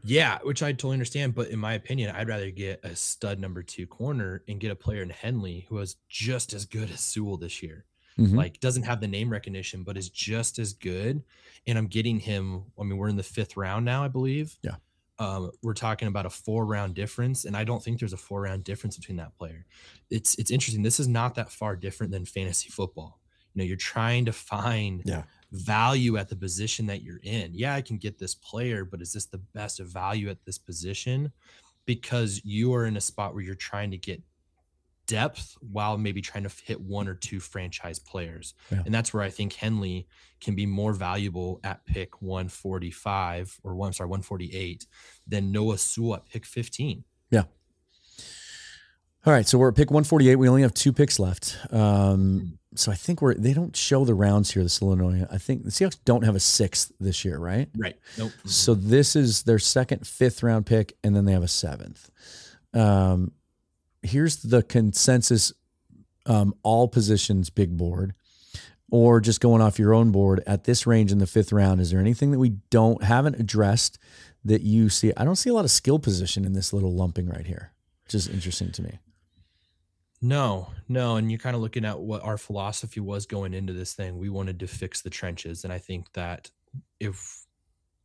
Yeah, which I totally understand. But in my opinion, I'd rather get a stud number two corner and get a player in Henley who is just as good as Sewell this year. Mm-hmm. Like doesn't have the name recognition, but is just as good. And I'm getting him. I mean, we're in the fifth round now, I believe. Yeah. Um, we're talking about a four round difference, and I don't think there's a four round difference between that player. It's it's interesting. This is not that far different than fantasy football know you're trying to find yeah. value at the position that you're in. Yeah i can get this player but is this the best value at this position? Because you are in a spot where you're trying to get depth while maybe trying to hit one or two franchise players. Yeah. and that's where i think henley can be more valuable at pick 145 or one sorry 148 than noah sewell at pick 15 yeah all right, so we're at pick 148. We only have two picks left. Um, so I think we're they don't show the rounds here. This Illinois. I think the Seahawks don't have a sixth this year, right? Right. Nope. So this is their second, fifth round pick, and then they have a seventh. Um, here's the consensus: um, all positions big board, or just going off your own board at this range in the fifth round. Is there anything that we don't haven't addressed that you see? I don't see a lot of skill position in this little lumping right here, which is interesting to me. No, no. And you're kind of looking at what our philosophy was going into this thing. We wanted to fix the trenches. And I think that if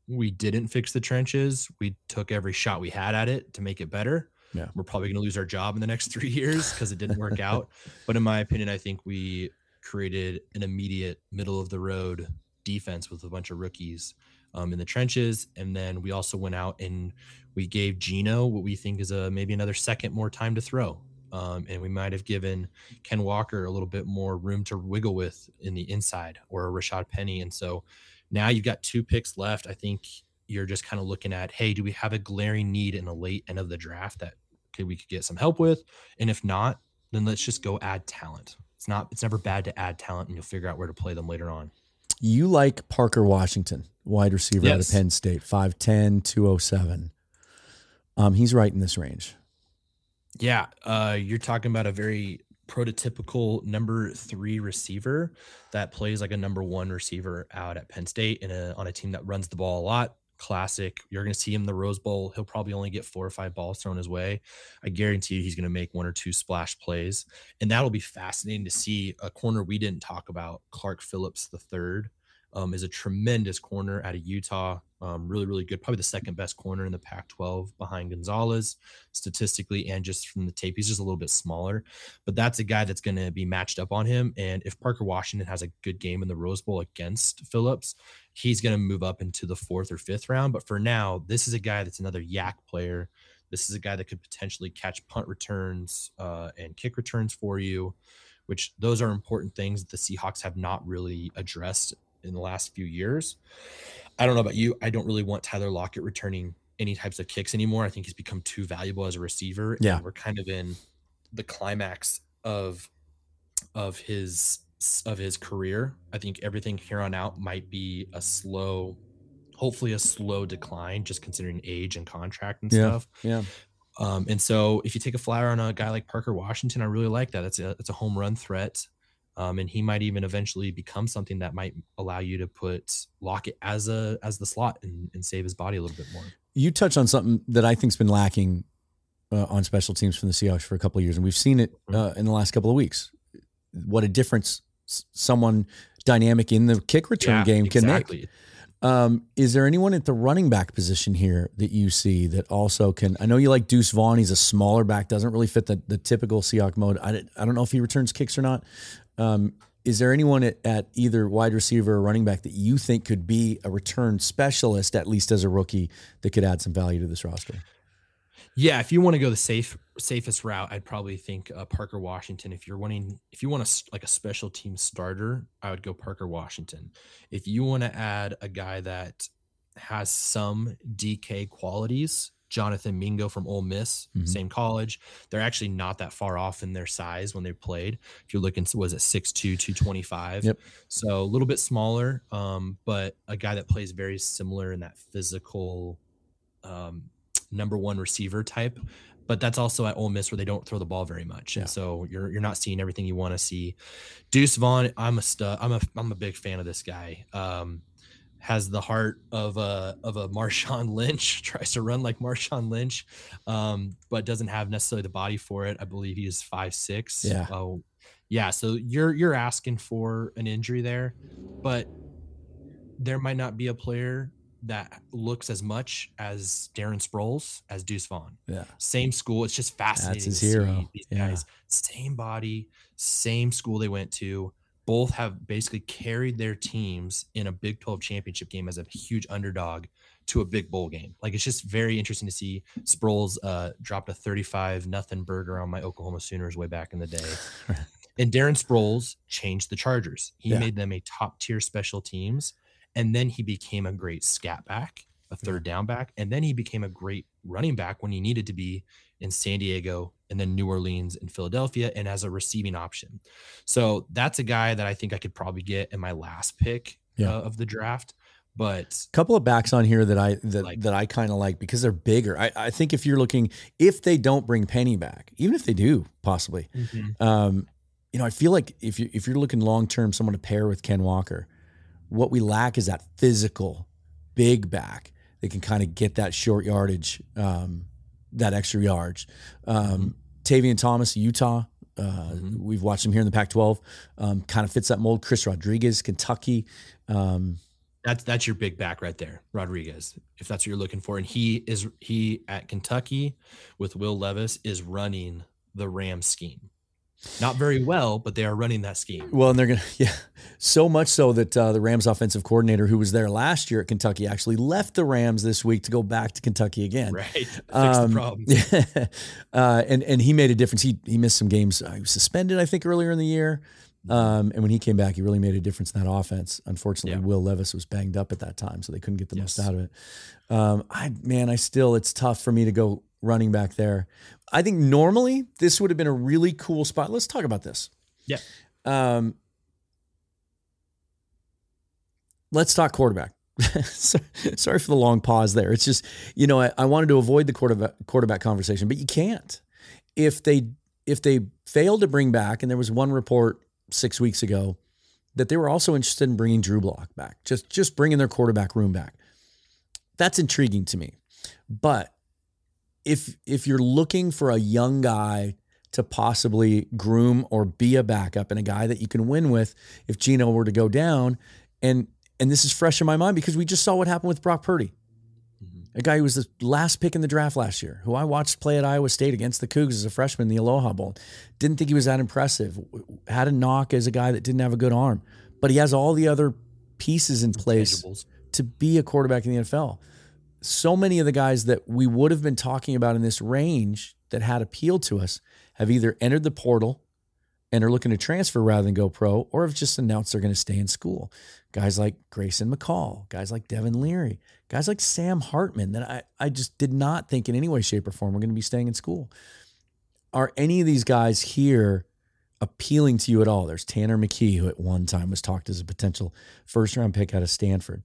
we didn't fix the trenches, we took every shot we had at it to make it better. Yeah. We're probably going to lose our job in the next three years because it didn't work out. But in my opinion, I think we created an immediate middle of the road defense with a bunch of rookies um, in the trenches. And then we also went out and we gave Geno what we think is a maybe another second more time to throw. Um, and we might have given Ken Walker a little bit more room to wiggle with in the inside or Rashad Penny. And so now you've got two picks left. I think you're just kind of looking at, hey, do we have a glaring need in the late end of the draft that we could get some help with? And if not, then let's just go add talent. It's not, it's never bad to add talent and you'll figure out where to play them later on. You like Parker Washington, wide receiver yes. out of Penn State, 5'10, 207. Um, he's right in this range. Yeah, uh, you're talking about a very prototypical number three receiver that plays like a number one receiver out at Penn State in a, on a team that runs the ball a lot. Classic. You're going to see him the Rose Bowl. He'll probably only get four or five balls thrown his way. I guarantee you he's going to make one or two splash plays. And that'll be fascinating to see. A corner we didn't talk about, Clark Phillips the third um, is a tremendous corner out of Utah. Um, really, really good. Probably the second best corner in the Pac 12 behind Gonzalez, statistically, and just from the tape. He's just a little bit smaller, but that's a guy that's going to be matched up on him. And if Parker Washington has a good game in the Rose Bowl against Phillips, he's going to move up into the fourth or fifth round. But for now, this is a guy that's another yak player. This is a guy that could potentially catch punt returns uh, and kick returns for you which those are important things that the Seahawks have not really addressed in the last few years. I don't know about you. I don't really want Tyler Lockett returning any types of kicks anymore. I think he's become too valuable as a receiver. Yeah. we're kind of in the climax of of his of his career. I think everything here on out might be a slow, hopefully a slow decline, just considering age and contract and Yeah. stuff. Yeah. Um, and so if you take a flyer on a guy like Parker Washington, I really like that. It's a it's a home run threat. Um, and he might even eventually become something that might allow you to put Lockett as a as the slot and, and save his body a little bit more. You touched on something that I think's been lacking uh, on special teams from the Seahawks for a couple of years, and we've seen it uh, in the last couple of weeks. What a difference someone dynamic in the kick return Yeah, game can make. Um, is there anyone at the running back position here that you see that also can? I know you like Deuce Vaughn. He's a smaller back, doesn't really fit the, the typical Seahawk mode. I, I don't know if he returns kicks or not. Um, is there anyone at, at either wide receiver or running back that you think could be a return specialist, at least as a rookie, that could add some value to this roster? Yeah, if you want to go the safe safest route, I'd probably think uh, Parker Washington. If you're wanting, if you want a like a special team starter, I would go Parker Washington. If you want to add a guy that has some DK qualities, Jonathan Mingo from Ole Miss, Mhm. same college. They're actually not that far off in their size when they played. If you're looking, was it 6'2", 225? Yep. So a little bit smaller, um, but a guy that plays very similar in that physical um, number one receiver type. But that's also at Ole Miss where they don't throw the ball very much, Yeah. and so you're you're not seeing everything you want to see. Deuce Vaughn, I'm a stud. I'm a I'm a big fan of this guy. Um, has the heart of a of a Marshawn Lynch. Tries to run like Marshawn Lynch, um, but doesn't have necessarily the body for it. I believe he is five six. Yeah. Oh, yeah. So you're you're asking for an injury there, but there might not be a player that looks as much as Darren Sproles as Deuce Vaughn. Yeah. Same school. It's just fascinating. That's his to see hero. These Yeah. guys, same body, same school they went to. Both have basically carried their teams in a Big 12 championship game as a huge underdog to a big bowl game. Like it's just very interesting to see Sproles uh, dropped a 35 nothing burger on my Oklahoma Sooners way back in the day. and Darren Sproles changed the Chargers. He Yeah. made them a top tier special teams. And then he became a great scat back, a third down back. And then he became a great running back when he needed to be in San Diego and then New Orleans and Philadelphia and as a receiving option. So that's a guy that I think I could probably get in my last pick Yeah. uh, of the draft. But a couple of backs on here that I that Like- that I kind of like because they're bigger. I, I think if you're looking, if they don't bring Penny back, even if they do, possibly, um, you know, I feel like if you if you're looking long term, someone to pair with Ken Walker, what we lack is that physical, big back that can kind of get that short yardage, um, that extra yards. Um, Tavion Thomas, Utah. Uh, Mhm. We've watched him here in the Pac-12. Um, kind of fits that mold. Chris Rodriguez, Kentucky. Um, that's that's your big back right there, Rodriguez, if that's what you're looking for. And he is he at Kentucky with Will Levis is running the Ram scheme. Not very well, but they are running that scheme. Well, and they're gonna, yeah, so much so that uh, the Rams offensive coordinator, who was there last year at Kentucky, actually left the Rams this week to go back to Kentucky again. Right. Fix Um, the problem. uh, and and he made a difference. He he missed some games. Uh, he was suspended, I think, earlier in the year. Um, and when he came back, he really made a difference in that offense. Unfortunately, Yeah. Will Levis was banged up at that time, so they couldn't get the most out of it. Um, I man, I still it's tough for me to go running back there. I think normally this would have been a really cool spot. Let's talk about this. Yeah. Um, let's talk quarterback. Sorry for the long pause there. It's just, you know, I, I wanted to avoid the quarterback quarterback conversation, but you can't. If they if they failed to bring back, and there was one report six weeks ago that they were also interested in bringing Drew Lock back, just just bringing their quarterback room back. That's intriguing to me. But if if you're looking for a young guy to possibly groom or be a backup and a guy that you can win with if Geno were to go down, and and this is fresh in my mind because we just saw what happened with Brock Purdy, Mhm. a guy who was the last pick in the draft last year, who I watched play at Iowa State against the Cougs as a freshman in the Alamo Bowl. Didn't think he was that impressive. Had a knock as a guy that didn't have a good arm, but he has all the other pieces in place to be a quarterback in the NFL. So many of the guys that we would have been talking about in this range that had appealed to us have either entered the portal and are looking to transfer rather than go pro, or have just announced they're going to stay in school. Guys like Grayson McCall, guys like Devin Leary, guys like Sam Hartman that I, I just did not think in any way, shape, or form were going to be staying in school. Are any of these guys here appealing to you at all. There's Tanner McKee, who at one time was talked as a potential first round pick out of Stanford.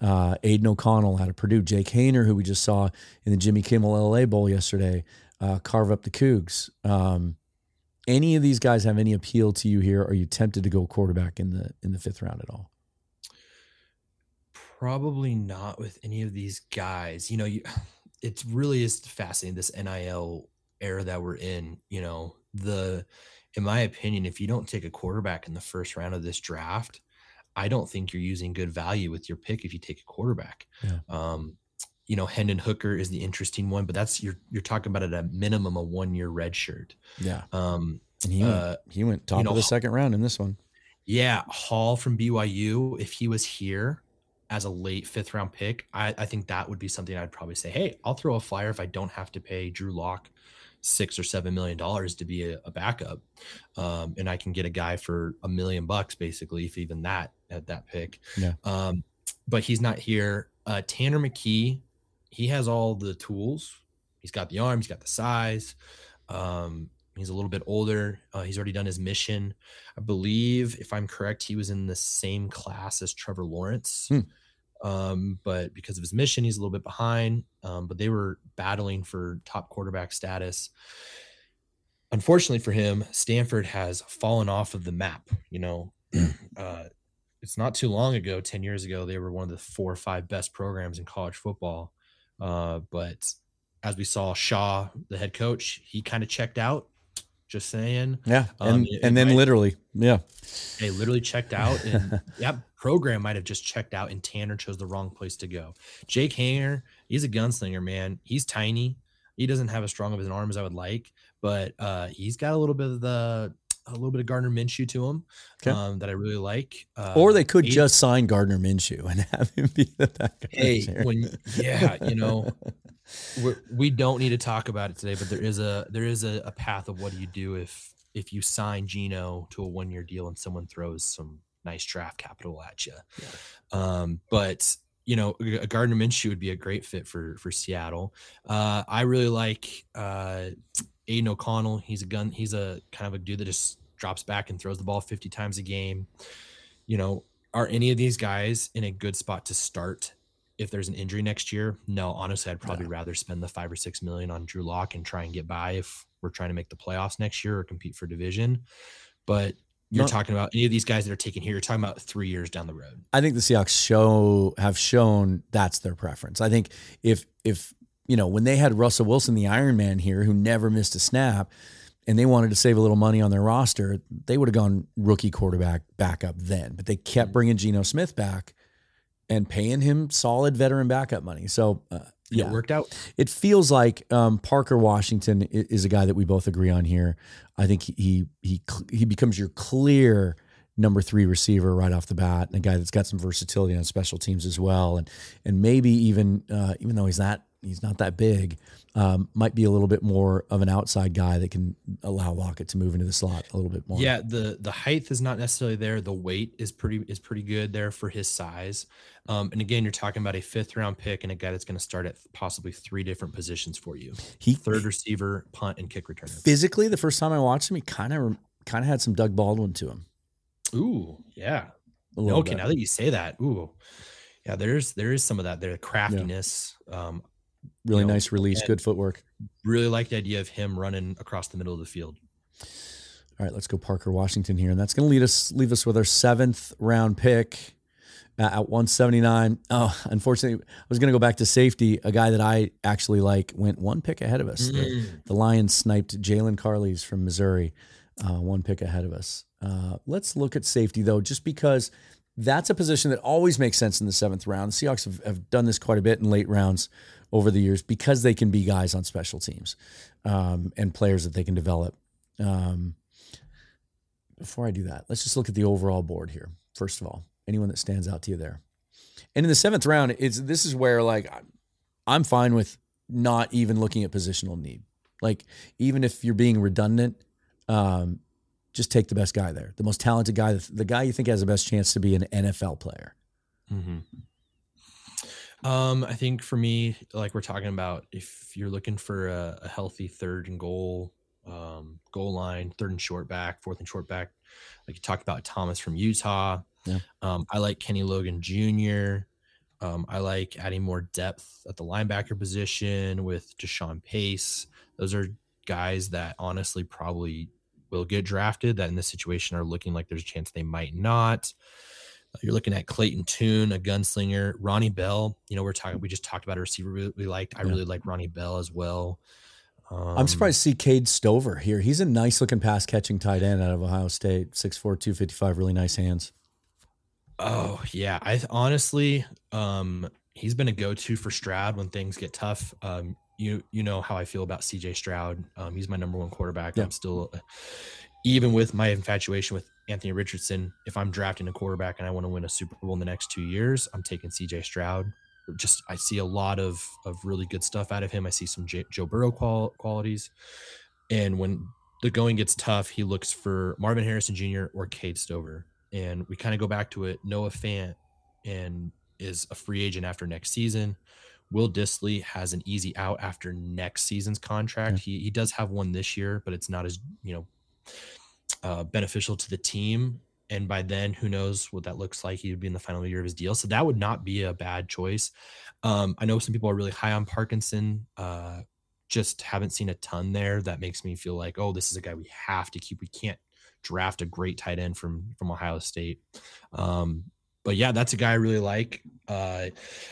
Uh, Aidan O'Connell out of Purdue. Jake Haener, who we just saw in the Jimmy Kimmel LA Bowl yesterday, uh, carve up the Cougs. Um, any of these guys have any appeal to you here? Are you tempted to go quarterback in the in the fifth round at all? Probably not with any of these guys. You know, you it really is fascinating this NIL era that we're in. You know, the in my opinion, if you don't take a quarterback in the first round of this draft, I don't think you're using good value with your pick if you take a quarterback. Yeah. Um, you know, Hendon Hooker is the interesting one, but that's you're you're talking about at a minimum a one year red shirt. Yeah. Um, and he went, uh, he went top you know, of the second round in this one. Yeah, Hall from BYU. If he was here as a late fifth round pick, I, I think that would be something I'd probably say, hey, I'll throw a flyer if I don't have to pay Drew Lock six or seven million dollars to be a, a backup, um, and I can get a guy for a million bucks basically, if even that at that pick. Yeah. Um, but he's not here. Uh, Tanner McKee, he has all the tools. He's got the arm. He's got the size. Um, he's a little bit older. Uh, he's already done his mission. I believe, if I'm correct, he was in the same class as Trevor Lawrence. Hmm. Um, but because of his mission, he's a little bit behind. Um, but they were battling for top quarterback status. Unfortunately for him, Stanford has fallen off of the map. You know, uh, it's not too long ago, 10 years ago, they were one of the four or five best programs in college football. Uh, but as we saw, Shaw, the head coach, he kind of checked out. Just saying. Yeah. Um, and, it, and then might, literally, yeah. They literally checked out. And yeah, program might have just checked out and Tanner chose the wrong place to go. Jake Haener, he's a gunslinger, man. He's tiny. He doesn't have as strong of an arm as I would like, but uh, he's got a little bit of the a little bit of Gardner Minshew to him okay. um, that I really like. Uh, or they could just sign Gardner Minshew and have him be the backup. Hey, when yeah, you know, we're, we do not need to talk about it today, but there is a there is a, a path of what do you do if if you sign Geno to a one year deal and someone throws some nice draft capital at you. Yeah. Um, but you know, a Gardner Minshew would be a great fit for for Seattle. Uh, I really like uh, Aidan O'Connell. He's a gun. He's a kind of a dude that just drops back and throws the ball 50 times a game. You know, are any of these guys in a good spot to start if there's an injury next year? No, honestly, I'd probably rather spend the five or six million on Drew Lock and try and get by if we're trying to make the playoffs next year or compete for division. But you're Not, talking about any of these guys that are taken here. You're talking about three years down the road. I think the Seahawks show have shown that's their preference. I think if if you know when they had Russell Wilson, the Iron Man here, who never missed a snap, and they wanted to save a little money on their roster, they would have gone rookie quarterback backup then. But they kept mm-hmm. bringing Geno Smith back and paying him solid veteran backup money. So uh, yeah, it worked out. It feels like um, Parker Washington is a guy that we both agree on here. I think he he he becomes your clear number three receiver right off the bat, and a guy that's got some versatility on special teams as well, and and maybe even uh, even though he's not he's not that big, um, might be a little bit more of an outside guy that can allow Lockett to move into the slot a little bit more. Yeah, the the height is not necessarily there. The weight is pretty is pretty good there for his size. Um, and again, you're talking about a fifth round pick and a guy that's going to start at possibly three different positions for you. He third receiver, punt, and kick returner. Physically, the first time I watched him, he kind of kind of had some Doug Baldwin to him. Ooh, yeah. Okay, bit. now that you say that, ooh, yeah, there's there is some of that there, craftiness. Yeah. Um, really you know, nice release, good footwork. Really like the idea of him running across the middle of the field. All right, let's go Parker Washington here, and that's going to lead us leave us with our seventh round pick uh, at 179. Oh, unfortunately, I was going to go back to safety. A guy that I actually like went one pick ahead of us. Mm. The, the, Lions sniped Jaylon Carlies from Missouri, uh, one pick ahead of us. Uh, let's look at safety though, just because that's a position that always makes sense in the seventh round. The Seahawks have, have done this quite a bit in late rounds over the years because they can be guys on special teams um, and players that they can develop. Um, before I do that, let's just look at the overall board here. First of all, anyone that stands out to you there. And in the seventh round, it's this is where like I'm fine with not even looking at positional need. Like even if you're being redundant, um, just take the best guy there, the most talented guy, the, guy you think has the best chance to be an NFL player. Mm-hmm. Um, I think for me, like we're talking about, if you're looking for a, a healthy third and goal um, goal line, third and short back, fourth and short back. Like you talked about Thomas from Utah. Yeah. Um, I like Kenny Logan Jr. Um, I like adding more depth at the linebacker position with Deshaun Pace. Those are guys that honestly probably will get drafted that in this situation are looking like there's a chance they might not. Uh, you're looking at Clayton Tune, a gunslinger, Ronnie Bell. You know, we're talking. We just talked about a receiver we, liked. I Yeah. really like Ronnie Bell as well. Um, I'm surprised to see Cade Stover here. He's a nice looking pass catching tight end out of Ohio State. 6'4, 255, really nice hands. Oh yeah, I honestly, um, he's been a go-to for Stroud when things get tough. Um, you you know how I feel about C.J. Stroud. Um, he's my number one quarterback. Yeah. I'm still, even with my infatuation with Anthony Richardson, if I'm drafting a quarterback and I want to win a Super Bowl in the next two years, I'm taking C.J. Stroud. Just I see a lot of of really good stuff out of him. I see some J- Joe Burrow qual- qualities, and when the going gets tough, he looks for Marvin Harrison Jr. or Cade Stover and we kind of go back to it. Noah Fant and is a free agent after next season. Will Dissly has an easy out after next season's contract. He he does have one this year, but it's not as you know uh, beneficial to the team. And by then, who knows what that looks like? He would be in the final year of his deal, so that would not be a bad choice. Um, I know some people are really high on Parkinson. Uh, just haven't seen a ton there. That makes me feel like, oh, this is a guy we have to keep. We can't draft a great tight end from from Ohio State. Um, but yeah, that's a guy I really like. Uh,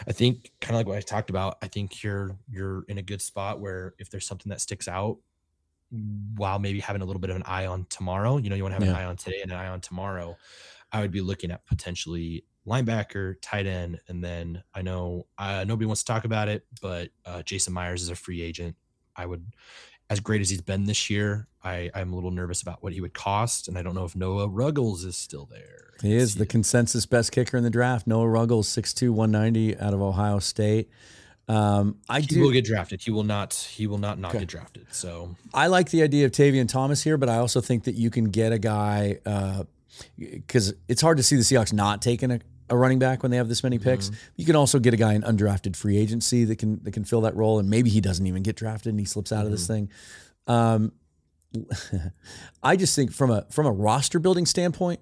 I think kind of like what I talked about. I think you're you're in a good spot where if there's something that sticks out, while maybe having a little bit of an eye on tomorrow, you know, you want to have an eye on today and an eye on tomorrow. I would be looking at potentially linebacker, tight end, and then I know uh, nobody wants to talk about it, but uh, Jason Myers is a free agent. I would, as great as he's been this year, I, I'm a little nervous about what he would cost, and I don't know if Noah Ruggles is still there. He is the consensus best kicker in the draft. Noah Ruggles, 6'2, 190 out of Ohio State. Um, I he do. will get drafted. He will not. He will not not Okay. get drafted. So I like the idea of Tavion Thomas here, but I also think that you can get a guy because it's hard to see the Seahawks not taking a, a running back when they have this many picks. You can also get a guy in undrafted free agency that can that can fill that role, and maybe he doesn't even get drafted and he slips out of this thing. Um, I just think from a from a roster building standpoint,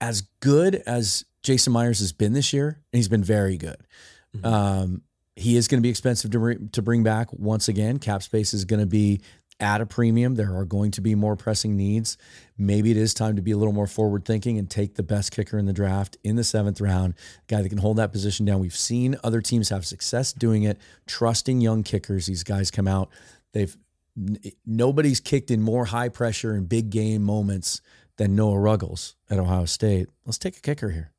as good as Jason Myers has been this year, and he's been very good. Mhm. Um, he is going to be expensive to bring, to bring back once again. Cap space is going to be at a premium. There are going to be more pressing needs. Maybe it is time to be a little more forward thinking and take the best kicker in the draft in the seventh round, guy that can hold that position down. We've seen other teams have success doing it, trusting young kickers. These guys come out, they've nobody's kicked in more high pressure and big game moments than Noah Ruggles at Ohio State. Let's take a kicker here.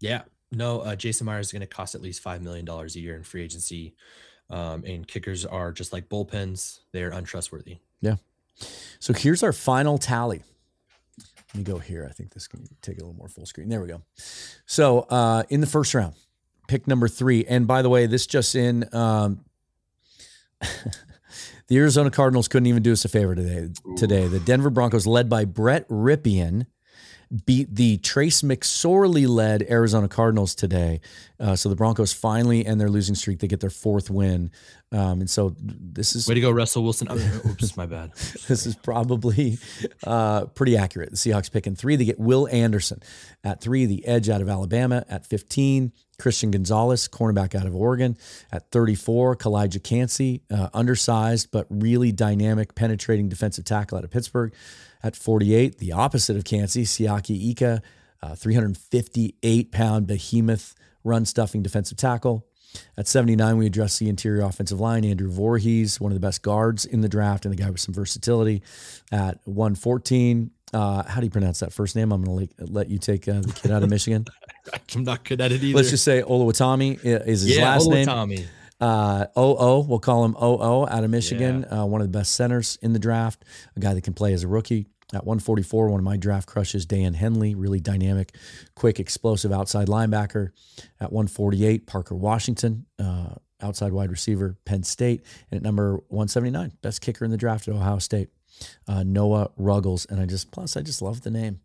yeah, no. Uh, Jason Myers is going to cost at least five million dollars a year in free agency, um, and kickers are just like bullpens; they're untrustworthy. Yeah. So here's our final tally. Let me go here. I think this can take it a little more full screen. There we go. So uh, in the first round, pick number three. And by the way, this just in. Um, the Arizona Cardinals couldn't even do us a favor today. Today, the Denver Broncos, led by Brett Rypien, beat the Trace McSorley led Arizona Cardinals today. Uh, so the Broncos finally end their losing streak. They get their fourth win. Um, and so this is Way to go, Russell Wilson. Oh, oops, my bad. this is probably uh, pretty accurate. The Seahawks picking three. They get Will Anderson at three, the edge out of Alabama at 15, Christian Gonzalez, cornerback out of Oregon at 34, Calijah Kancey, uh, undersized but really dynamic, penetrating defensive tackle out of Pittsburgh at 48. The opposite of Kancey, Siaki Ika, uh, 358 pound behemoth run stuffing defensive tackle. At 79, we address the interior offensive line. Andrew Voorhees, one of the best guards in the draft, and a guy with some versatility. At 114, uh, how do you pronounce that first name? I'm going to let, you take uh, the kid out of Michigan. I'm not good at it either. Let's just say Oluwatimi is his yeah, last name. Uh, OO, we'll call him OO out of Michigan, uh, one of the best centers in the draft, a guy that can play as a rookie. At 144, one of my draft crushes, Daiyan Henley, really dynamic, quick, explosive outside linebacker. At 148, Parker Washington, uh, outside wide receiver, Penn State. And at number 179, best kicker in the draft at Ohio State, uh, Noah Ruggles. And I just, plus, I just love the name.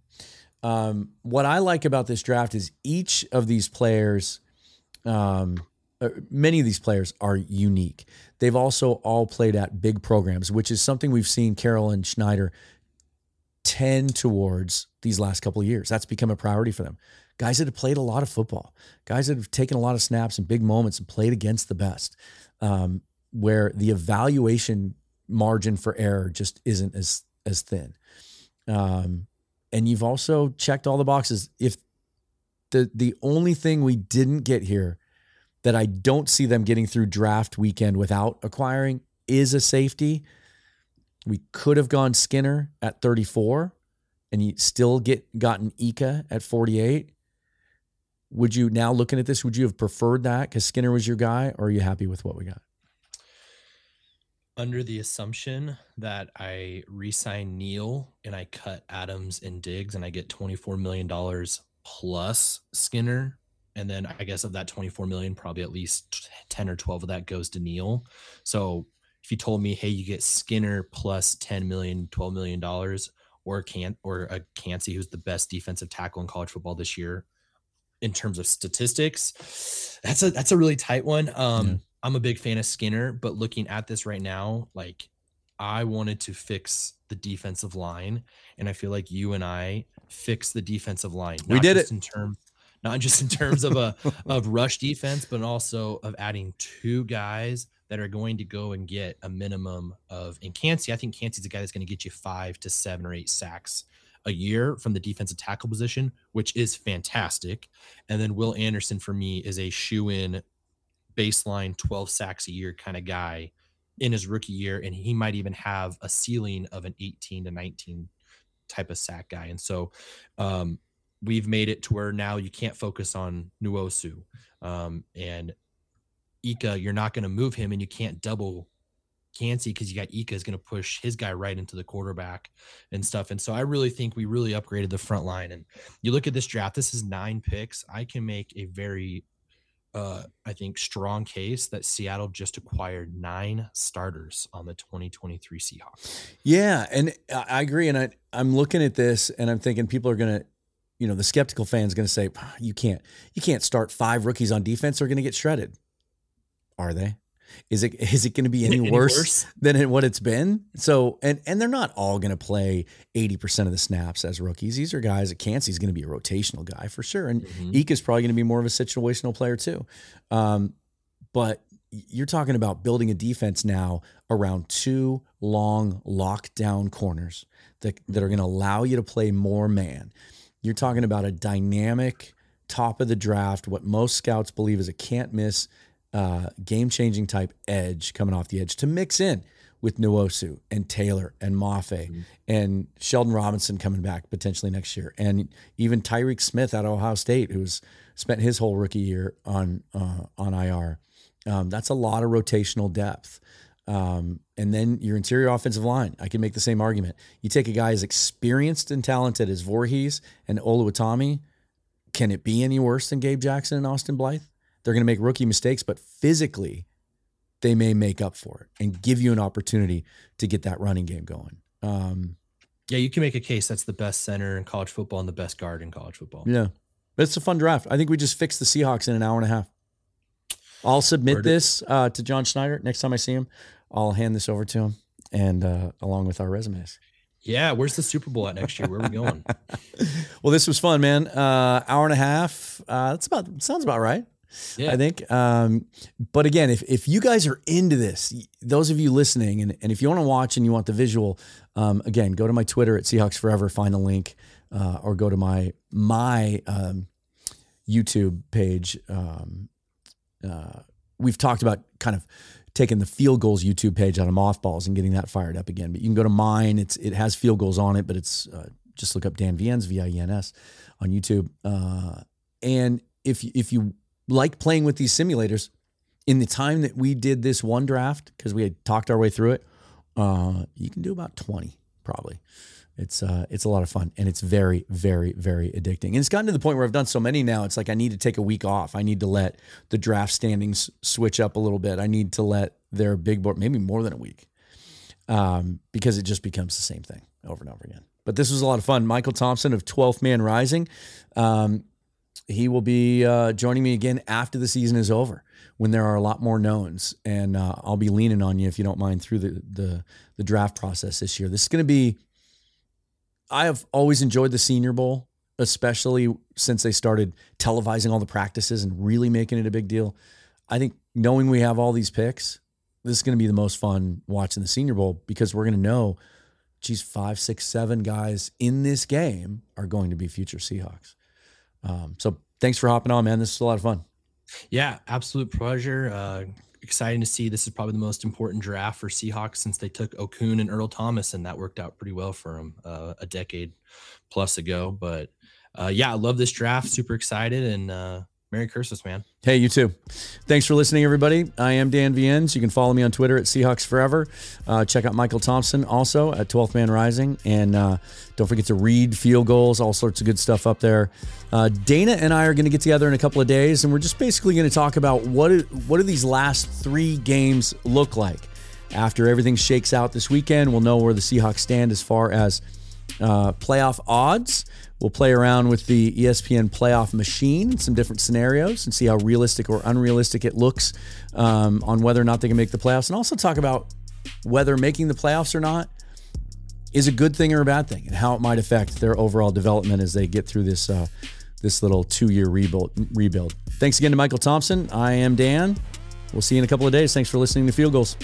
Um, what I like about this draft is each of these players um, uh, many of these players are unique. They've also all played at big programs, which is something we've seen Carroll and Schneider tend towards these last couple of years. That's become a priority for them. Guys that have played a lot of football, guys that have taken a lot of snaps and big moments and played against the best, um, where the evaluation margin for error just isn't as as thin. Um, and you've also checked all the boxes. If the the only thing we didn't get here that I don't see them getting through draft weekend without acquiring is a safety. We could have gone Skinner at 34 and you still get gotten Ika at 48. Would you now looking at this, would you have preferred that because Skinner was your guy, or are you happy with what we got? Under the assumption that I re-sign Neal and I cut Adams and Diggs and I get $24 million plus Skinner, and then I guess of that 24 million, probably at least 10 or 12 of that goes to Neal. So if you told me, hey, you get Skinner plus 10 million, 12 million dollars, or can or a Kancey, who's the best defensive tackle in college football this year, in terms of statistics, that's a that's a really tight one. Um, yeah. I'm a big fan of Skinner, but looking at this right now, like I wanted to fix the defensive line, and I feel like you and I fix the defensive line. we did it in terms not just in terms of a of rush defense, but also of adding two guys that are going to go and get a minimum of in Kancey. I think Kancey's a guy that's going to get you five to seven or eight sacks a year from the defensive tackle position, which is fantastic. And then Will Anderson for me is a shoe in baseline 12 sacks a year kind of guy in his rookie year. And he might even have a ceiling of an 18 to 19 type of sack guy. And so um, we've made it to where now you can't focus on Nwosu Um, and Ika, you're not going to move him and you can't double Kancey because you got Ika is going to push his guy right into the quarterback and stuff. And so I really think we really upgraded the front line. And you look at this draft, this is nine picks. I can make a very, uh, I think, strong case that Seattle just acquired nine starters on the 2023 Seahawks. Yeah. And I agree. And I, I'm looking at this and I'm thinking people are going to, you know, the skeptical fan is going to say, you can't, you can't start five rookies on defense. They're going to get shredded. Are they? Is it is it going to be any, any worse, worse, than what it's been? So and and they're not all going to play eighty percent of the snaps as rookies. These are guys. that Kancey's going to be a rotational guy for sure, and mm-hmm. Ika's probably going to be more of a situational player too. Um, but you're talking about building a defense now around two long lockdown corners that that are going to allow you to play more man. You're talking about a dynamic top of the draft, what most scouts believe is a can't miss uh, game changing type edge coming off the edge to mix in with Nwosu and Taylor and Mafe mm-hmm. and Sheldon Robinson coming back potentially next year, and even Tyreke Smith out of Ohio State, who's spent his whole rookie year on uh, on IR. Um, that's a lot of rotational depth. Um, and then your interior offensive line. I can make the same argument. You take a guy as experienced and talented as Vorhees and Oluwatimi. Can it be any worse than Gabe Jackson and Austin Blythe? They're going to make rookie mistakes, but physically, they may make up for it and give you an opportunity to get that running game going. Um, yeah, you can make a case that's the best center in college football and the best guard in college football. Yeah. But It's a fun draft. I think we just fixed the Seahawks in an hour and a half. I'll submit this uh, to John Schneider next time I see him. I'll hand this over to him and uh, along with our resumes. Yeah, where's the Super Bowl at next year? Where are we going? well, this was fun, man. Uh, hour and a half. Uh, that's about sounds about right. Yeah. I think. Um, but again, if, if you guys are into this, those of you listening, and, and if you want to watch and you want the visual, um, again, go to my Twitter at Seahawks Forever, find the link, uh, or go to my my um, YouTube page. Um, uh, we've talked about kind of taking the Field Gulls YouTube page out of mothballs and getting that fired up again. But you can go to mine. It's it has Field Gulls on it, but it's uh, just look up Dan Viens V I E N S on YouTube. Uh, and if if you like playing with these simulators, in the time that we did this one draft because we had talked our way through it, uh, you can do about twenty probably. It's uh, it's a lot of fun and it's very, very, very addicting. And it's gotten to the point where I've done so many now. It's like I need to take a week off. I need to let the draft standings switch up a little bit. I need to let their big board maybe more than a week, um, because it just becomes the same thing over and over again. But this was a lot of fun. Michael Thompson of 12th Man Rising. Um, he will be uh, joining me again after the season is over when there are a lot more knowns. And uh, I'll be leaning on you if you don't mind through the, the, the draft process this year. This is going to be, I have always enjoyed the Senior Bowl, especially since they started televising all the practices and really making it a big deal. I think knowing we have all these picks, this is going to be the most fun watching the Senior Bowl because we're going to know, geez, five, six, seven guys in this game are going to be future Seahawks. Um, so thanks for hopping on, man. This is a lot of fun. Yeah, absolute pleasure. Uh, exciting to see. This is probably the most important draft for Seahawks since they took Okung and Earl Thomas, and that worked out pretty well for them uh, a decade plus ago. But uh, yeah, I love this draft. Super excited, and uh, Merry Christmas, man. Hey, you too. Thanks for listening, everybody. I am Dan Viens. You can follow me on Twitter at Seahawks Forever. Uh, check out Michael Thompson also at 12th Man Rising. And uh, don't forget to read Field Gulls, all sorts of good stuff up there. Uh, Dana and I are going to get together in a couple of days, and we're just basically going to talk about what, what do these last three games look like. After everything shakes out this weekend, we'll know where the Seahawks stand as far as uh, playoff odds. We'll play around with the ESPN playoff machine, some different scenarios, and see how realistic or unrealistic it looks um, on whether or not they can make the playoffs, and also talk about whether making the playoffs or not is a good thing or a bad thing, and how it might affect their overall development as they get through this uh, this little two year rebuild. Rebuild. Thanks again to Michael Thompson. I am Dan. We'll see you in a couple of days. Thanks for listening to Field Gulls.